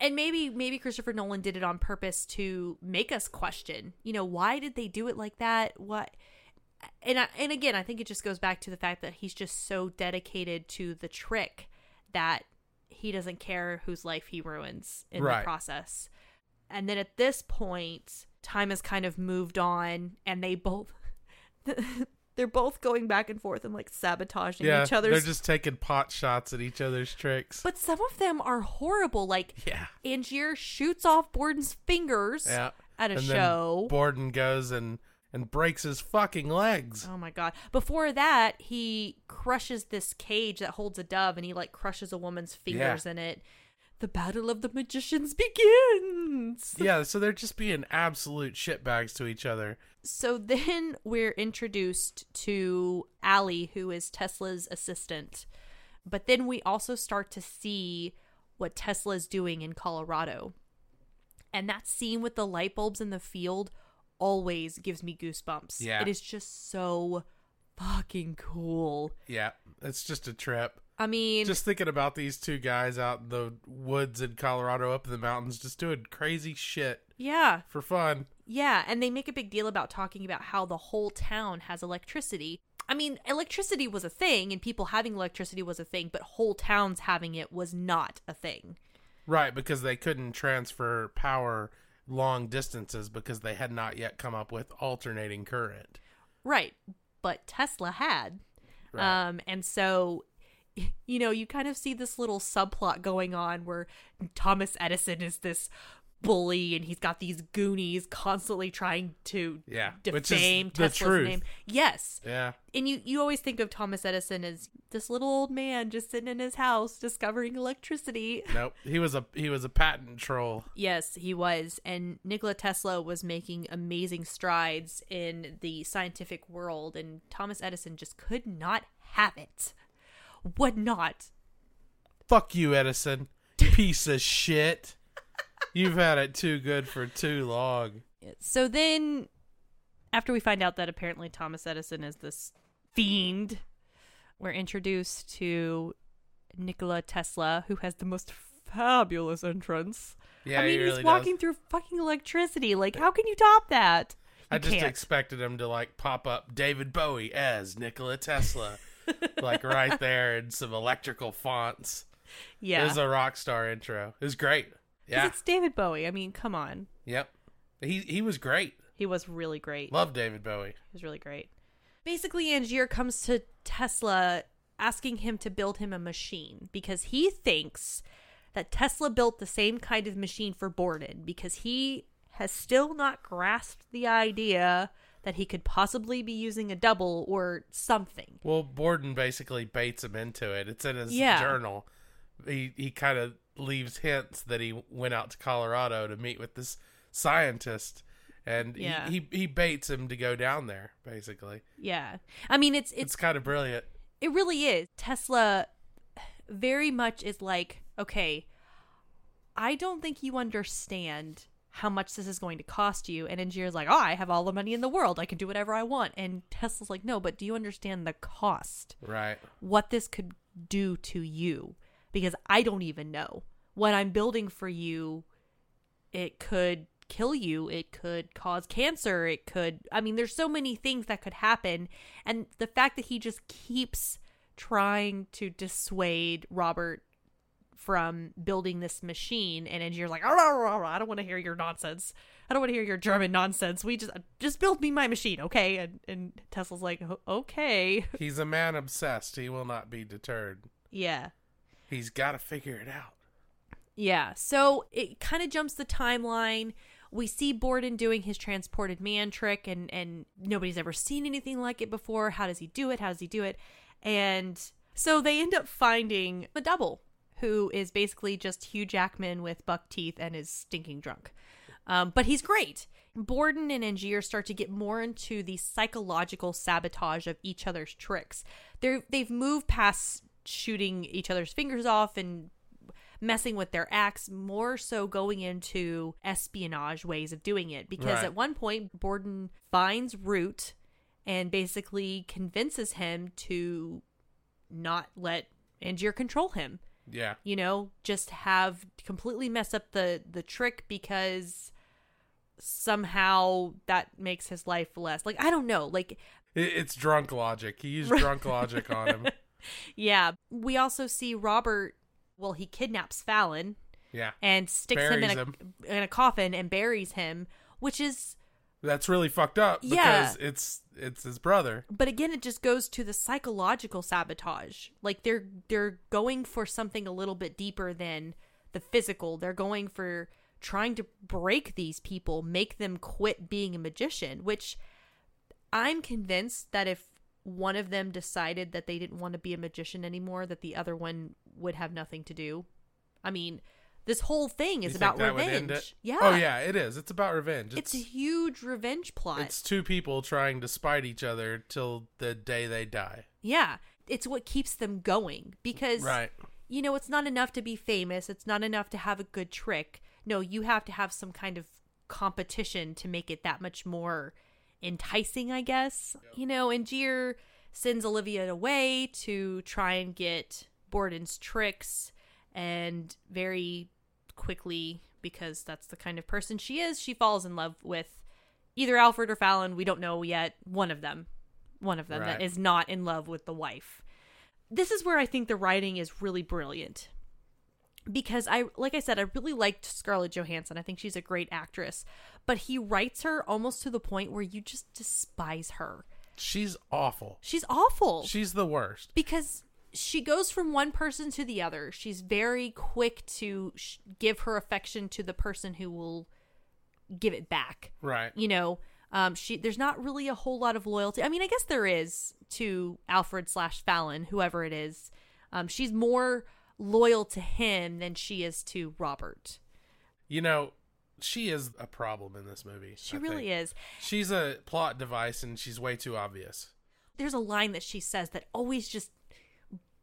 And maybe maybe Christopher Nolan did it on purpose to make us question, you know, why did they do it like that? What and I, and again, I think it just goes back to the fact that he's just so dedicated to the trick that he doesn't care whose life he ruins in Right. the process. And then at this point, time has kind of moved on, and they both they're both going back and forth and like sabotaging yeah. each other's. They're just taking pot shots at each other's tricks. but some of them are horrible. Like yeah. Angier shoots off Borden's fingers Yeah. at a and show. Borden goes and, and breaks his fucking legs. Oh my god. Before that, he crushes this cage that holds a dove and he like crushes a woman's fingers in it. The battle of the magicians begins. yeah, so they're just being absolute shitbags to each other. So then we're introduced to Allie, who is Tesla's assistant. But then we also start to see what Tesla's doing in Colorado. And that scene with the light bulbs in the field always gives me goosebumps. Yeah. It is just so fucking cool. Yeah, it's just a trip. I mean, Just thinking about these two guys out in the woods in Colorado, up in the mountains, just doing crazy shit yeah, for fun. yeah. And they make a big deal about talking about how the whole town has electricity. I mean, electricity was a thing and people having electricity was a thing, but whole towns having it was not a thing. Right, because they couldn't transfer power long distances because they had not yet come up with alternating current. Right. But Tesla had. Right. Um, and so, you know, you kind of see this little subplot going on where Thomas Edison is this bully and he's got these goonies constantly trying to Yeah, which is defame Tesla's name. Yes. Yeah, And you, you always think of Thomas Edison as this little old man just sitting in his house discovering electricity. nope. He was a he was a patent troll. Yes, he was. And Nikola Tesla was making amazing strides in the scientific world, and Thomas Edison just could not have it. Would not. Fuck you, Edison. Piece of shit. You've had it too good for too long. So then, after we find out that apparently Thomas Edison is this fiend, we're introduced to Nikola Tesla, who has the most fabulous entrance. Yeah, I mean, he he's walking does. through fucking electricity. Like, how can you top that? I just can't. expected him to like pop up David Bowie as Nikola Tesla, like right there in some electrical fonts. yeah. It was a rock star intro. It was great. Yeah. It's David Bowie. I mean, come on. Yep. He he was great. He was really great. Love David Bowie. He was really great. Basically, Angier comes to Tesla asking him to build him a machine because he thinks that Tesla built the same kind of machine for Borden because he has still not grasped the idea that he could possibly be using a double or something. Well, Borden basically baits him into it. It's in his Yeah. journal. He he kind of leaves hints that he went out to Colorado to meet with this scientist, and Yeah. he, he he baits him to go down there. Basically, Yeah. I mean, it's it's it's kind of brilliant. It really is. Tesla very much is like, okay, I don't think you understand how much this is going to cost you. And Angier's like, oh, I have all the money in the world. I can do whatever I want. And Tesla's like, no, but do you understand the cost? Right. What this could do to you? Because I don't even know. What I'm building for you, it could kill you. It could cause cancer. It could, I mean, there's so many things that could happen. And the fact that he just keeps trying to dissuade Robert from building this machine and Angier's like, "Arr, arr, arr, I don't want to hear your nonsense. I don't want to hear your German nonsense. We just just build me my machine, okay? And and Tesla's like, okay. He's a man obsessed. He will not be deterred. yeah. He's got to figure it out. Yeah. So it kind of jumps the timeline. We see Borden doing his transported man trick and and nobody's ever seen anything like it before. How does he do it? How does he do it? And so they end up finding a double who is basically just Hugh Jackman with buck teeth and is stinking drunk. Um, but he's great. Borden and Angier start to get more into the psychological sabotage of each other's tricks. They're they've moved past shooting each other's fingers off and messing with their acts, more so going into espionage ways of doing it. Because Right. at one point, Borden finds Root and basically convinces him to not let Angier control him Yeah. you know just have completely mess up the the trick because somehow that makes his life less like i don't know like it's drunk logic. He used drunk logic on him. Yeah we also see robert well he kidnaps fallon Yeah. and sticks him in a, him. in a coffin and buries him which is That's really fucked up because Yeah. it's it's his brother. but again it just goes to the psychological sabotage like they're they're going for something a little bit deeper than the physical they're going for trying to break these people make them quit being a magician which i'm convinced that if one of them decided that they didn't want to be a magician anymore that the other one would have nothing to do i mean this whole thing is about think that would end revenge it? yeah Oh yeah, it is. It's about revenge. it's It's a huge revenge plot it's two people trying to spite each other till the day they die. Yeah, it's what keeps them going because Right. you know, it's not enough to be famous, it's not enough to have a good trick. No, you have to have some kind of competition to make it that much more enticing, I guess. You know, Angier sends Olivia away to try and get Borden's tricks and very quickly because that's the kind of person she is, she falls in love with either Alfred or Fallon, we don't know yet, one of them. One of them that Right. is not in love with the wife this is where I think the writing is really brilliant. Because I like I said, I really liked Scarlett Johansson. I think she's a great actress. But he writes her almost to the point where you just despise her. She's awful. She's awful. She's the worst. because she goes from one person to the other. She's very quick to sh- give her affection to the person who will give it back Right. you know um she there's not really a whole lot of loyalty i mean i guess there is to alfred slash fallon whoever it is um she's more loyal to him than she is to robert You know, she is a problem in this movie. she I really think. is She's a plot device and she's way too obvious. there's a line that she says that always just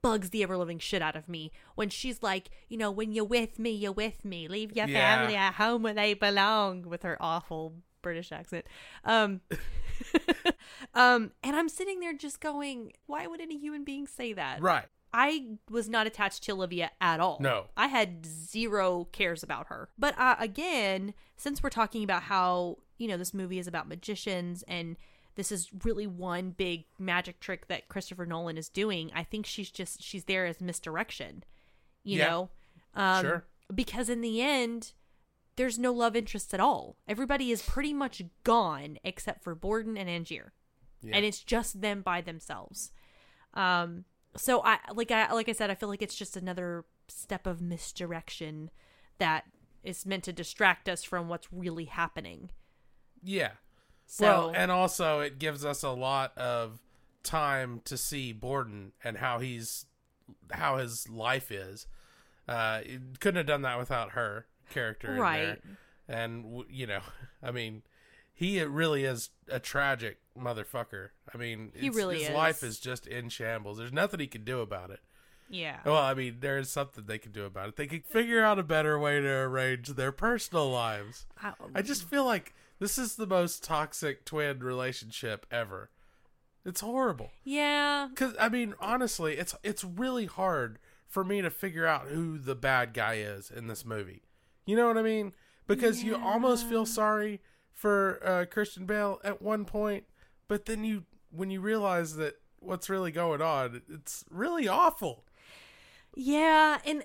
bugs the ever living shit out of me when she's like you know when you're with me you're with me leave your Yeah. family at home where they belong with her awful british accent um um and i'm sitting there just going why would any human being say that Right. I was not attached to Olivia at all. No. I had zero cares about her. But uh, again, since we're talking about how, you know, this movie is about magicians and this is really one big magic trick that Christopher Nolan is doing, I think she's just, she's there as misdirection. You Yeah. know? Um, Sure. because in the end, there's no love interest at all. Everybody is pretty much gone except for Borden and Angier. Yeah. And it's just them by themselves. Um so I like I like I said I feel like it's just another step of misdirection that is meant to distract us from what's really happening. yeah. So well, and also it gives us a lot of time to see Borden and how he's how his life is. Uh, couldn't have done that without her character, in there. Right. And you know, I mean, he really is a tragic motherfucker. I mean, He really his is. life is just in shambles. There's nothing he can do about it. yeah. Well, I mean, there is something they can do about it. They can figure out a better way to arrange their personal lives. I- I just feel like this is the most toxic twin relationship ever. It's horrible. yeah. Cuz I mean, honestly, it's it's really hard for me to figure out who the bad guy is in this movie. You know what I mean? Because you almost feel sorry for uh, Christian Bale at one point, but then you when you realize that what's really going on, it's really awful. Yeah, and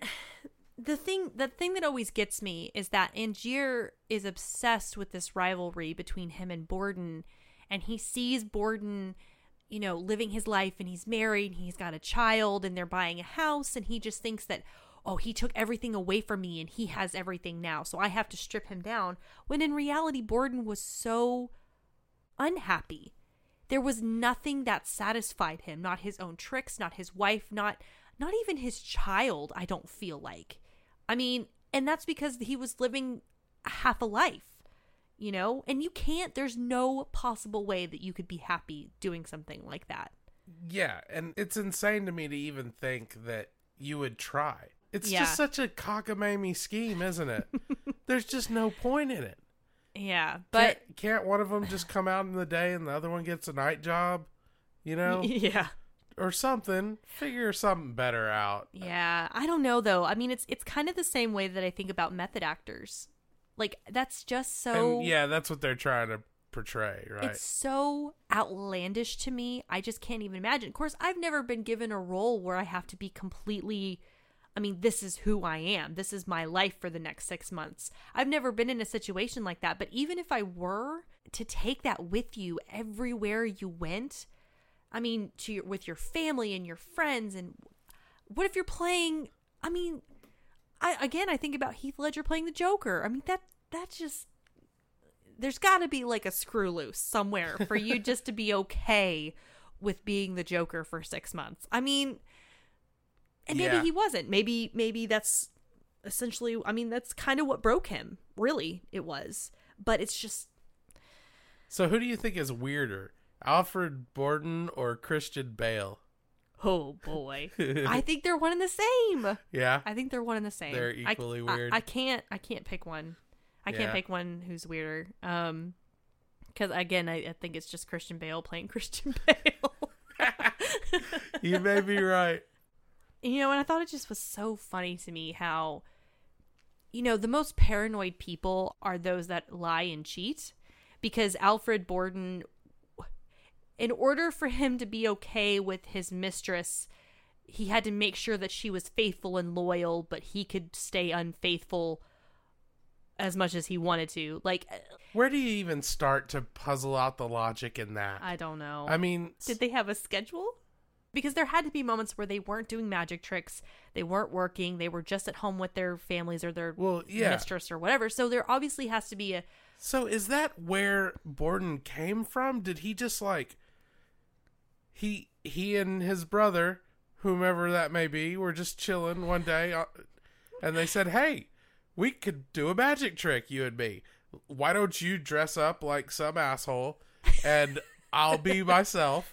the thing the thing that always gets me is that Angier is obsessed with this rivalry between him and Borden and he sees Borden you know living his life and he's married and he's got a child and they're buying a house and he just thinks that oh he took everything away from me and he has everything now. So I have to strip him down. When in reality Borden was so unhappy. There was nothing that satisfied him. Not his own tricks not his wife not not even his child i don't feel like. I mean and that's because he was living half a life you know? And you can't there's no possible way that you could be happy doing something like that. Yeah, and it's insane to me to even think that you would try. It's Yeah. just such a cockamamie scheme, isn't it? There's just no point in it. yeah but can't, can't one of them just come out in the day and the other one gets a night job? You know, yeah or something. Figure something better out. Yeah, I don't know though. I mean, it's it's kind of the same way that I think about method actors. Like that's just so and yeah, that's what they're trying to portray, right? It's so outlandish to me. I just can't even imagine. Of course, I've never been given a role where I have to be completely I mean, this is who I am. This is my life for the next 6 months. I've never been in a situation like that, but even if I were to take that with you everywhere you went, I mean, to your, with your family and your friends and what if you're playing I mean, I again, I think about Heath Ledger playing the Joker. I mean, that that's just there's got to be like a screw loose somewhere for you just to be okay with being the Joker for six months. I mean, and maybe Yeah. he wasn't. Maybe maybe that's essentially. I mean, that's kind of what broke him. Really, it was. But it's just so who do you think is weirder, Alfred Borden or Christian Bale? oh boy. I think they're one and the same. Yeah, I think they're one and the same. They're equally I, weird. I, can't. I can't pick one. I Yeah. can't pick one who's weirder. Um, because again, I, I think it's just Christian Bale playing Christian Bale. you may be right. You know, and I thought it just was so funny to me how, you know, the most paranoid people are those that lie and cheat. Because Alfred Borden, in order for him to be okay with his mistress, he had to make sure that she was faithful and loyal, but he could stay unfaithful as much as he wanted to. Like, uh, Where do you even start to puzzle out the logic in that? I don't know. I mean, Did they have a schedule? Because there had to be moments where they weren't doing magic tricks, they weren't working, they were just at home with their families or their well, yeah. mistress or whatever. So there obviously has to be a So is that where Borden came from? Did he just like he he and his brother, whomever that may be, were just chilling one day, uh, and they said, "Hey, we could do a magic trick, you and me. Why don't you dress up like some asshole, and I'll be myself."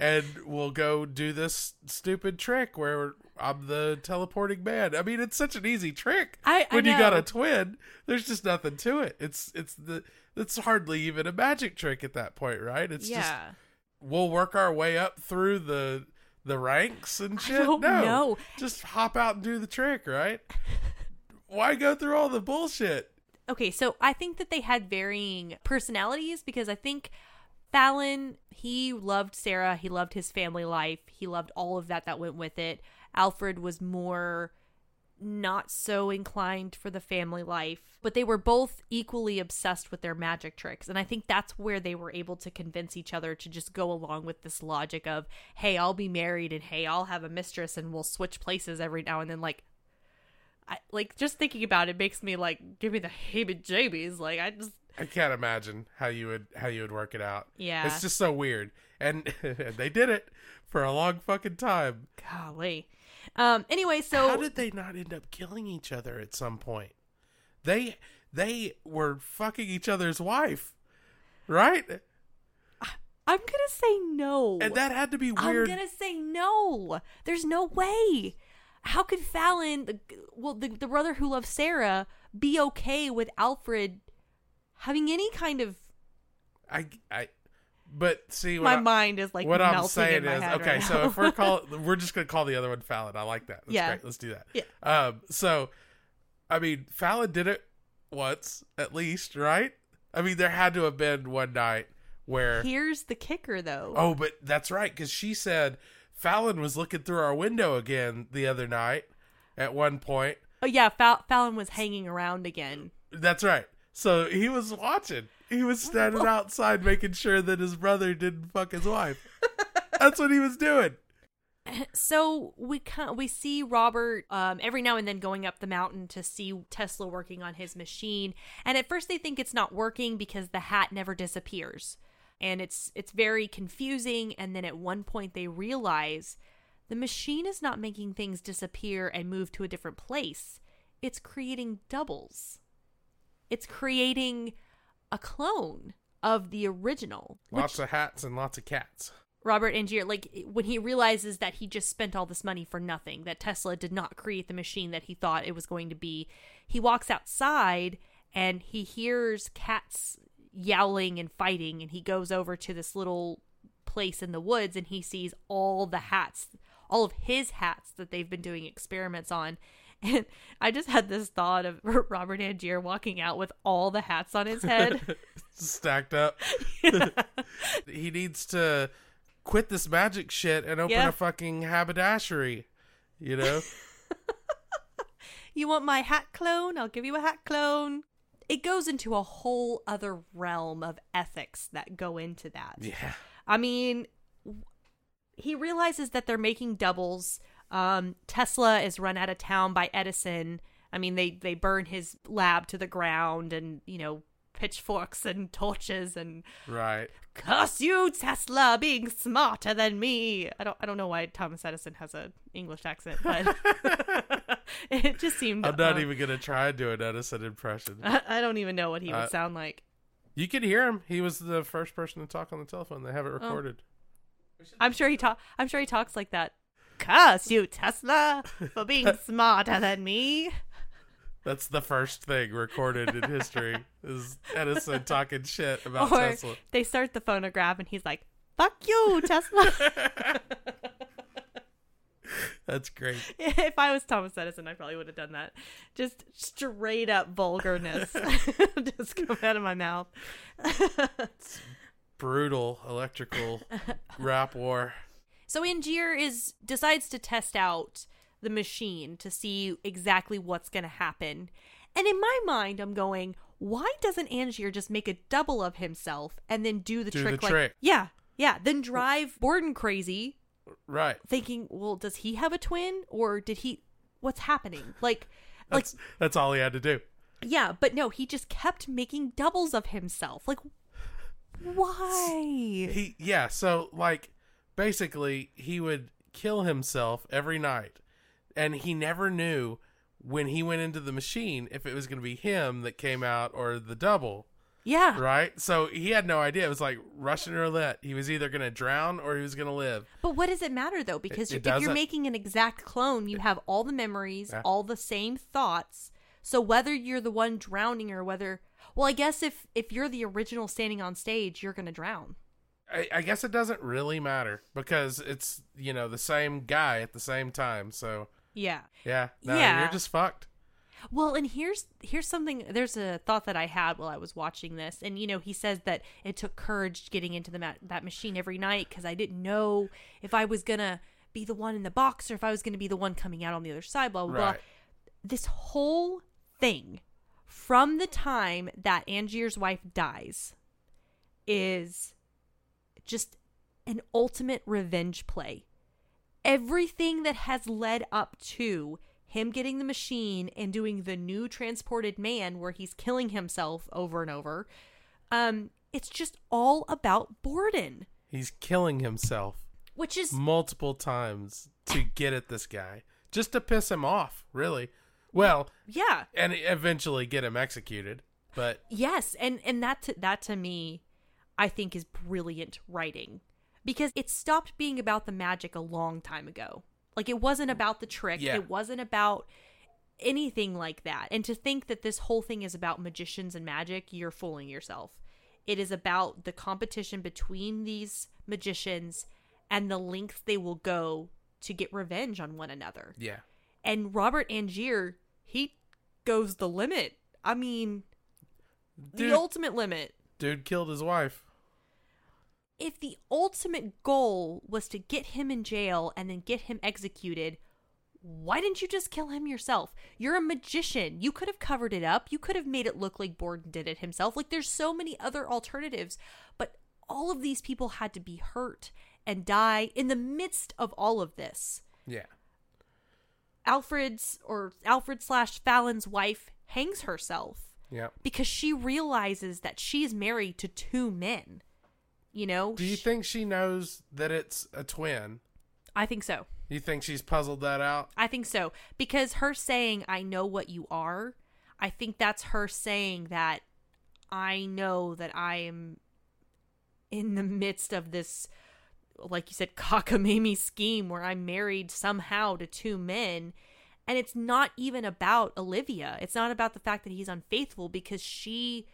And we'll go do this stupid trick where I'm the teleporting man. I mean, it's such an easy trick I- I when you got a twin. There's just nothing to it. It's it's the it's hardly even a magic trick at that point, right? It's just we'll work our way up through the the ranks and shit. no, know. just hop out and do the trick, right? Why go through all the bullshit? Okay, so I think that they had varying personalities because I think Fallon, he loved Sarah, he loved his family life, he loved all of that that went with it. Alfred was more not so inclined for the family life, but they were both equally obsessed with their magic tricks. And I think that's where they were able to convince each other to just go along with this logic of, hey, I'll be married and hey, I'll have a mistress and we'll switch places every now and then. Like, I, like just thinking about it makes me like give me the heebie-jeebies. Like I just I can't imagine how you would how you would work it out. Yeah. It's just so weird. And they did it for a long fucking time. golly. Um. Anyway, so How did they not end up killing each other at some point? They they were fucking each other's wife. Right? I'm gonna say no. And that had to be weird. I'm gonna say no. There's no way. How could Fallon, the, well, the, the brother who loves Sarah, be okay with Alfred having any kind of? I I but see what my I- mind is like what I'm saying is okay. right so if we're call we're just gonna call the other one Fallon. I like that. That's Yeah. great. Let's do that. Yeah. Um. So, I mean, Fallon did it once at least, right? I mean, there had to have been one night where. here's the kicker, though. Oh, but that's right because she said Fallon was looking through our window again the other night. At one point, Oh, yeah, Fa- Fallon was hanging around again. that's right. So he was watching. He was standing outside making sure that his brother didn't fuck his wife. That's what he was doing. So we kind we see Robert um, every now and then going up the mountain to see Tesla working on his machine, and at first they think it's not working because the hat never disappears, and it's it's very confusing. And then at one point they realize the machine is not making things disappear and move to a different place; it's creating doubles. It's creating a clone of the original. which- Lots of hats and lots of cats. Robert Angier, like when he realizes that he just spent all this money for nothing, that Tesla did not create the machine that he thought it was going to be, he walks outside and he hears cats yowling and fighting, and he goes over to this little place in the woods and he sees all the hats, all of his hats that they've been doing experiments on. And I just had this thought of Robert Angier walking out with all the hats on his head. stacked up. he needs to quit this magic shit and open Yeah. a fucking haberdashery. You know? You want my hat clone? I'll give you a hat clone. It goes into a whole other realm of ethics that go into that. yeah. I mean, he realizes that they're making doubles. Um, Tesla is run out of town by Edison. I mean, they they burn his lab to the ground, and you know, pitchforks and torches and Right. curse you, Tesla, being smarter than me. I don't I don't know why Thomas Edison has an English accent, but it just seemed. I'm not uh, even gonna try and do an Edison impression. I, I don't even know what he would Uh, sound like. You can hear him. He was the first person to talk on the telephone. They have Oh. it recorded. I'm sure he talk. I'm sure he talks like that. Curse you, Tesla, for being smarter than me. That's the first thing recorded in history is Edison talking shit about or Tesla. they start the phonograph and he's like, "Fuck you, Tesla." That's great. if I was Thomas Edison, I probably would have done that. Just straight up vulgarness just come out of my mouth. Brutal electrical rap war. So Angier is decides to test out the machine to see exactly what's going to happen. And in my mind, I'm going, why doesn't Angier just make a double of himself and then do the Do trick the like trick. Yeah. Yeah, then drive Borden crazy Right. thinking, well, does he have a twin or did he what's happening? Like like That's that's all he had to do. yeah, but no, he just kept making doubles of himself. Like why? He yeah, so like basically he would kill himself every night and he never knew when he went into the machine if it was going to be him that came out or the double, Yeah. right? So he had no idea. It was like Russian roulette. He was either going to drown or he was going to live. But what does it matter though? Because it if you're making an exact clone, you have all the memories, Yeah. all the same thoughts. So whether you're the one drowning or whether, well, I guess if if you're the original standing on stage, you're gonna drown. I, I guess it doesn't really matter because it's, you know, the same guy at the same time. So, Yeah. yeah, no, Yeah. you're just fucked. Well, and here's here's something. There's a thought that I had while I was watching this, and you know, he says that it took courage getting into the ma- that machine every night because I didn't know if I was gonna be the one in the box or if I was gonna be the one coming out on the other side. Blah blah blah. This whole thing from the time that Angier's wife dies is just an ultimate revenge play. Everything that has led up to him getting the machine and doing the new transported man where he's killing himself over and over, um, it's just all about Borden, He's killing himself which is multiple times to get at this guy, just to piss him off, really. Well, yeah, and eventually get him executed. But Yes, and and that to, that to me, I think is brilliant writing because it stopped being about the magic a long time ago. Like it wasn't about the trick. Yeah. It wasn't about anything like that. And to think that this whole thing is about magicians and magic, you're fooling yourself. It is about the competition between these magicians and the lengths they will go to get revenge on one another. yeah, And Robert Angier, he goes the limit. I mean, Dude. the ultimate limit. dude killed his wife. If the ultimate goal was to get him in jail and then get him executed, why didn't you just kill him yourself? You're a magician. You could have covered it up. You could have made it look like Borden did it himself. Like there's so many other alternatives, but all of these people had to be hurt and die in the midst of all of this. Yeah, Alfred's or Alfred slash Fallon's wife hangs herself yeah. because she realizes that she's married to two men. You know? Do you Sh- think she knows that it's a twin? I think so. You think she's puzzled that out? I think so. Because her saying, I know what you are, I think that's her saying that I know that I am in the midst of this, like you said, cockamamie scheme where I'm married somehow to two men. And it's not even about Olivia. It's not about the fact that he's unfaithful because she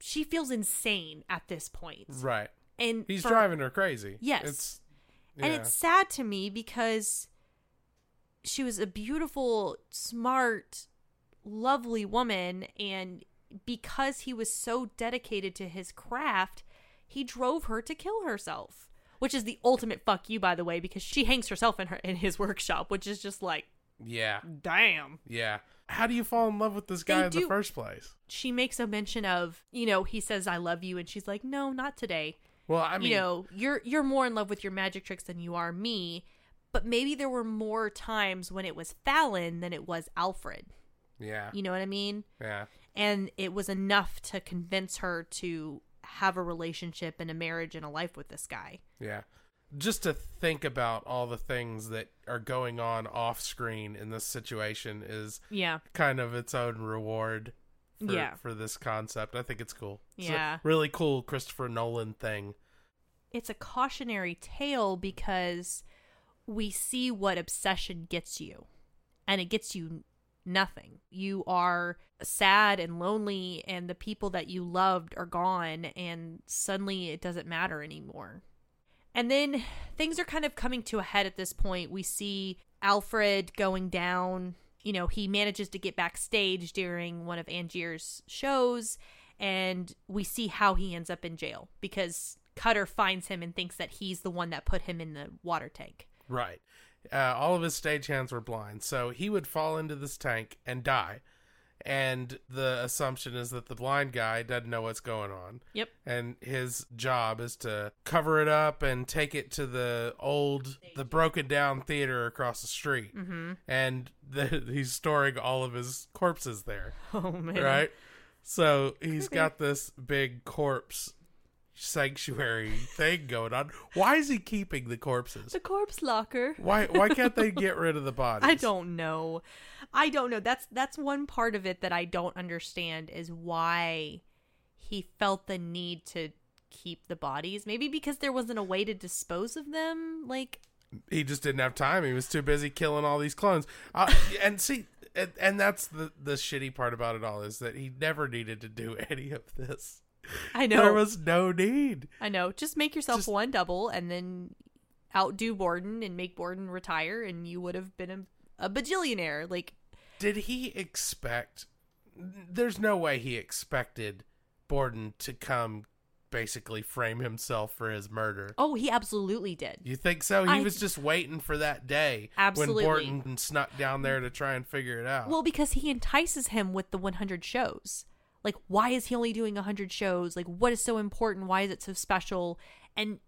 she feels insane at this point. Right. And He's for- driving her crazy. Yes. It's and it's sad to me because she was a beautiful, smart, lovely woman. And because he was so dedicated to his craft, he drove her to kill herself. Which is the ultimate fuck you, by the way, because she hangs herself in her in his workshop, which is just like, yeah. damn. Yeah. How do you fall in love with this guy They in the first place? She makes a mention of, you know, he says I love you, and she's like, no, not today. Well, I mean, you know, you're you're more in love with your magic tricks than you are me. But maybe there were more times when it was Fallon than it was Alfred. yeah, You know what I mean? yeah, And it was enough to convince her to have a relationship and a marriage and a life with this guy. yeah. Just to think about all the things that are going on off screen in this situation is Yeah. kind of its own reward for, Yeah. for this concept. I think it's cool. It's Yeah. really cool Christopher Nolan thing. It's a cautionary tale because we see what obsession gets you, and it gets you nothing. You are sad and lonely, and the people that you loved are gone, and suddenly it doesn't matter anymore. And then things are kind of coming to a head at this point. We see Alfred going down. You know, he manages to get backstage during one of Angier's shows, and we see how he ends up in jail because Cutter finds him and thinks that he's the one that put him in the water tank. Right. Uh, all of his stagehands were blind, so he would fall into this tank and die. And the assumption is that the blind guy doesn't know what's going on. Yep. And his job is to cover it up and take it to the old, the broken down theater across the street. Mm-hmm. And the, he's storing all of his corpses there. Oh man. Right? So he's got this big corpse sanctuary thing going on. Why is he keeping the corpses? The corpse locker. Why why can't they get rid of the bodies? I don't know. I don't know. That's that's one part of it that I don't understand is why he felt the need to keep the bodies. Maybe because there wasn't a way to dispose of them. Like He just didn't have time. He was too busy killing all these clones. Uh, and see, and, and that's the the shitty part about it all is that he never needed to do any of this. I know. There was no need. I know. Just make yourself Just- one double and then outdo Borden and make Borden retire and you would have been a, a bajillionaire. Like Did he expect? There's no way he expected Borden to come basically frame himself for his murder. Oh, he absolutely did. You think so? He I- was just waiting for that day Absolutely. when Borden snuck down there to try and figure it out. Well, because he entices him with the 100 shows. Like, why is he only doing 100 shows? Like, what is so important? Why is it so special? And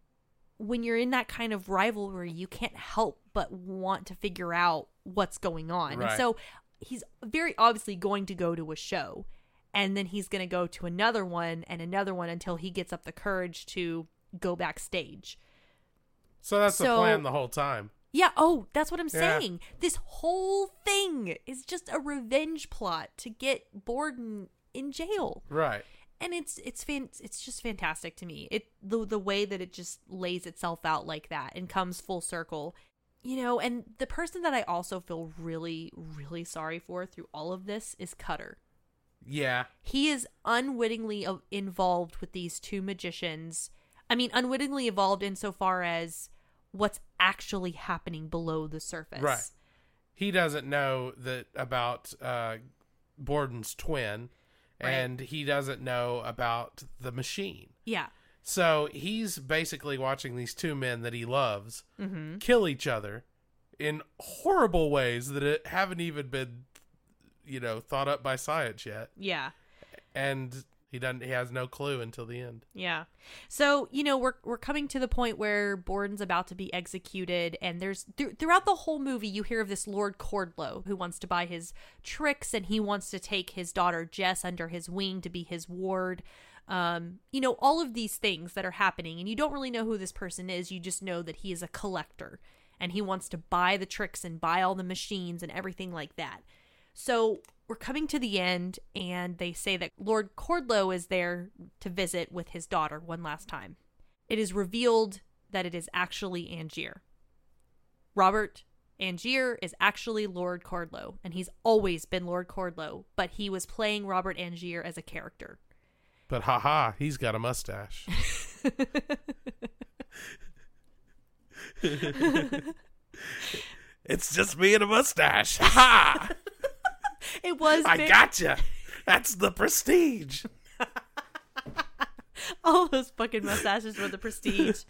when you're in that kind of rivalry, you can't help but want to figure out what's going on. And so he's very obviously going to go to a show. And then he's going to go to another one and another one until he gets up the courage to go backstage. so that's the plan the whole time. Yeah, oh, that's what I'm Yeah. saying. This whole thing is just a revenge plot to get Borden in jail. Right. And it's it's fan- it's just fantastic to me. It the the way that it just lays itself out like that and comes full circle. You know, and the person that I also feel really really sorry for through all of this is Cutter. Yeah. He is unwittingly involved with these two magicians. I mean, unwittingly involved insofar as what's actually happening below the surface. Right. He doesn't know that about uh, Borden's twin, Right. and he doesn't know about the machine. Yeah. So he's basically watching these two men that he loves Mm-hmm. kill each other in horrible ways that it haven't even been, you know, thought up by science yet. Yeah. And he doesn't. He has no clue until the end. Yeah. So, you know, we're we're coming to the point where Borden's about to be executed and there's th- throughout the whole movie you hear of this Lord Caldlow who wants to buy his tricks and he wants to take his daughter Jess under his wing to be his ward. Um, you know, all of these things that are happening and you don't really know who this person is, you just know that he is a collector and he wants to buy the tricks and buy all the machines and everything like that. So we're coming to the end, and they say that Lord Caldlow is there to visit with his daughter one last time. It is revealed that it is actually Angier. Robert Angier is actually Lord Caldlow, and he's always been Lord Caldlow, but he was playing Robert Angier as a character. But haha, he's got a mustache. it's just me and a mustache. Ha! It was I ve- gotcha. That's the prestige. all those fucking mustaches were the prestige.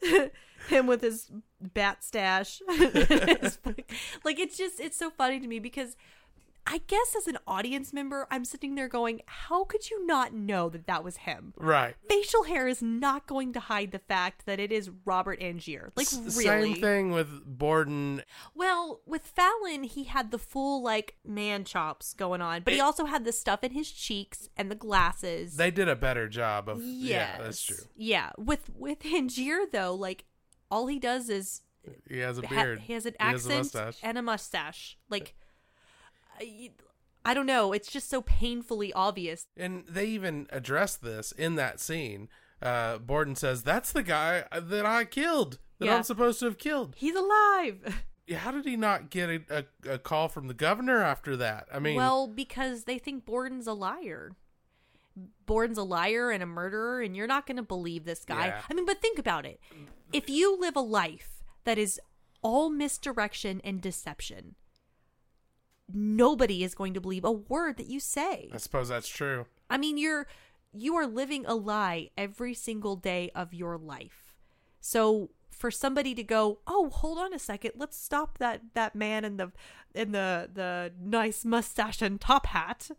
Him with his bat stash. Like it's just it's so funny to me because I guess as an audience member, I'm sitting there going, "How could you not know that that was him?" Right. Facial hair is not going to hide the fact that it is Robert Angier. Like S- really. Same thing with Borden. Well, with Fallon, he had the full like man chops going on, but he also had the stuff in his cheeks and the glasses. They did a better job of. Yes. Yeah, that's true. Yeah, with with Angier though, like all he does is He has a ha- beard. he has an He has a accent and a mustache. Like I, I don't know, it's just so painfully obvious. And they even address this in that scene. Uh, Borden says, "That's the guy that I killed. That Yeah. I'm supposed to have killed." He's alive. Yeah, How did he not get a, a, a call from the governor after that? I mean, well, because they think Borden's a liar. Borden's a liar and a murderer, and you're not going to believe this guy. Yeah. I mean, but think about it. If you live a life that is all misdirection and deception, nobody is going to believe a word that you say. I suppose that's true. I mean, you're you are living a lie every single day of your life. So for somebody to go, "Oh, hold on a second. Let's stop that that man in the in the the nice mustache and top hat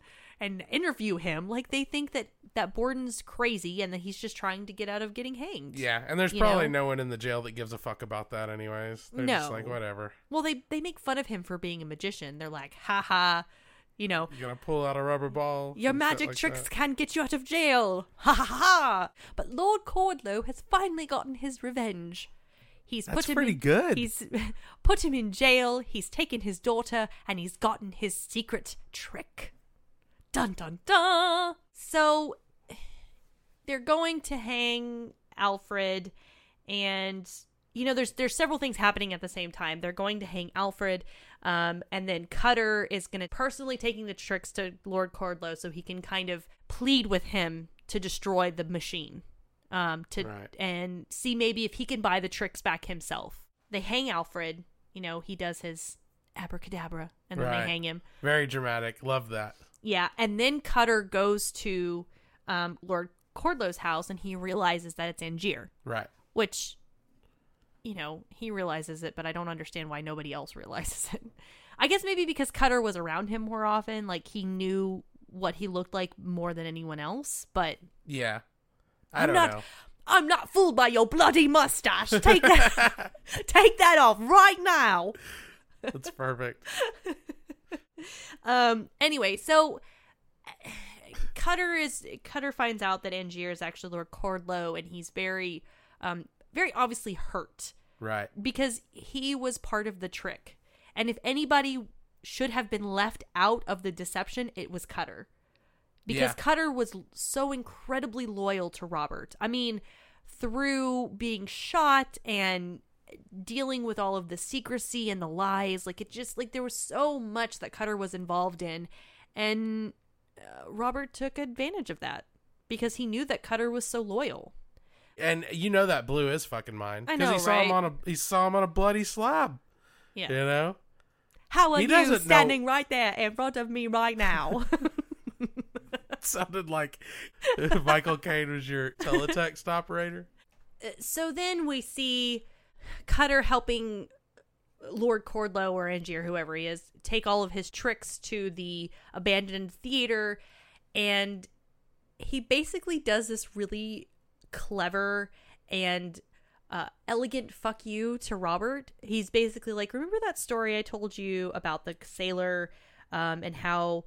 and interview him." Like they think that that Borden's crazy and that he's just trying to get out of getting hanged. Yeah, and there's probably know? no one in the jail that gives a fuck about that, anyways. They're just No. like, whatever. Well, they they make fun of him for being a magician. They're like, "Ha ha." You know, You're gonna pull out a rubber ball. Your magic like tricks that. can get you out of jail. Ha ha ha! But Lord Caldlow has finally gotten his revenge. He's That's put him pretty in, good. He's put him in jail. He's taken his daughter, and he's gotten his secret trick. Dun dun dun. So they're going to hang Alfred, and you know, there's there's several things happening at the same time. They're going to hang Alfred, um, and then Cutter is going to personally taking the tricks to Lord Caldlow so he can kind of plead with him to destroy the machine, um, to Right. and see maybe if he can buy the tricks back himself. They hang Alfred. You know, he does his abracadabra, and then Right. they hang him. Very dramatic. Love that. Yeah, and then Cutter goes to um, Lord Caldlow's house and he realizes that it's Angier, Right. which, you know, he realizes it, but I don't understand why nobody else realizes it. I guess maybe because Cutter was around him more often, like he knew what he looked like more than anyone else, but Yeah. I don't not know. I'm not fooled by your bloody mustache. Take that take that off right now. That's perfect. Um anyway, so Cutter is Cutter finds out that Angier is actually Lord Caldlow and he's very um very obviously hurt Right. because he was part of the trick. And if anybody should have been left out of the deception, it was Cutter. Because Yeah. Cutter was so incredibly loyal to Robert. I mean, through being shot and dealing with all of the secrecy and the lies, like it just like there was so much that Cutter was involved in and uh, Robert took advantage of that because he knew that Cutter was so loyal. And you know that blew his fucking mind. I 'Cause know, he saw him right? on a he saw him on a bloody slab. Yeah. You know? How are He you doesn't know- standing right there in front of me right now? It sounded like Michael Caine was your teletext operator. so then we see Cutter helping Lord Caldlow or Angie or whoever he is, take all of his tricks to the abandoned theater, and he basically does this really clever and uh, elegant fuck you to Robert. He's basically like, remember that story I told you about the sailor um, and how,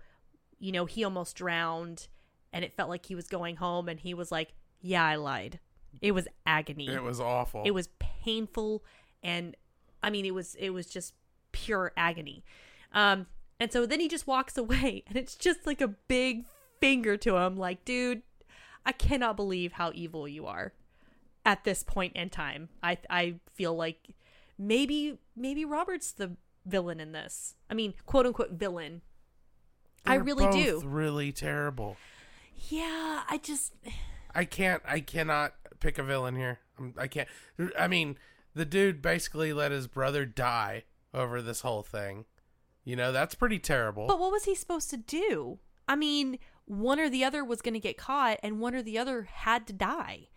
you know, he almost drowned and it felt like he was going home, and he was like, yeah, I lied. It was agony It was awful. it was painful and i mean it was it was just pure agony um and so then he just walks away and it's just like a big finger to him like dude i cannot believe how evil you are at this point in time i i feel like maybe maybe robert's the villain in this i mean quote unquote villain i They're really do Really terrible. yeah i just I can't. I cannot pick a villain here. I'm- I can't. I mean, the dude basically let his brother die over this whole thing. You know, that's pretty terrible. But what was he supposed to do? I mean, one or the other was going to get caught, and one or the other had to die.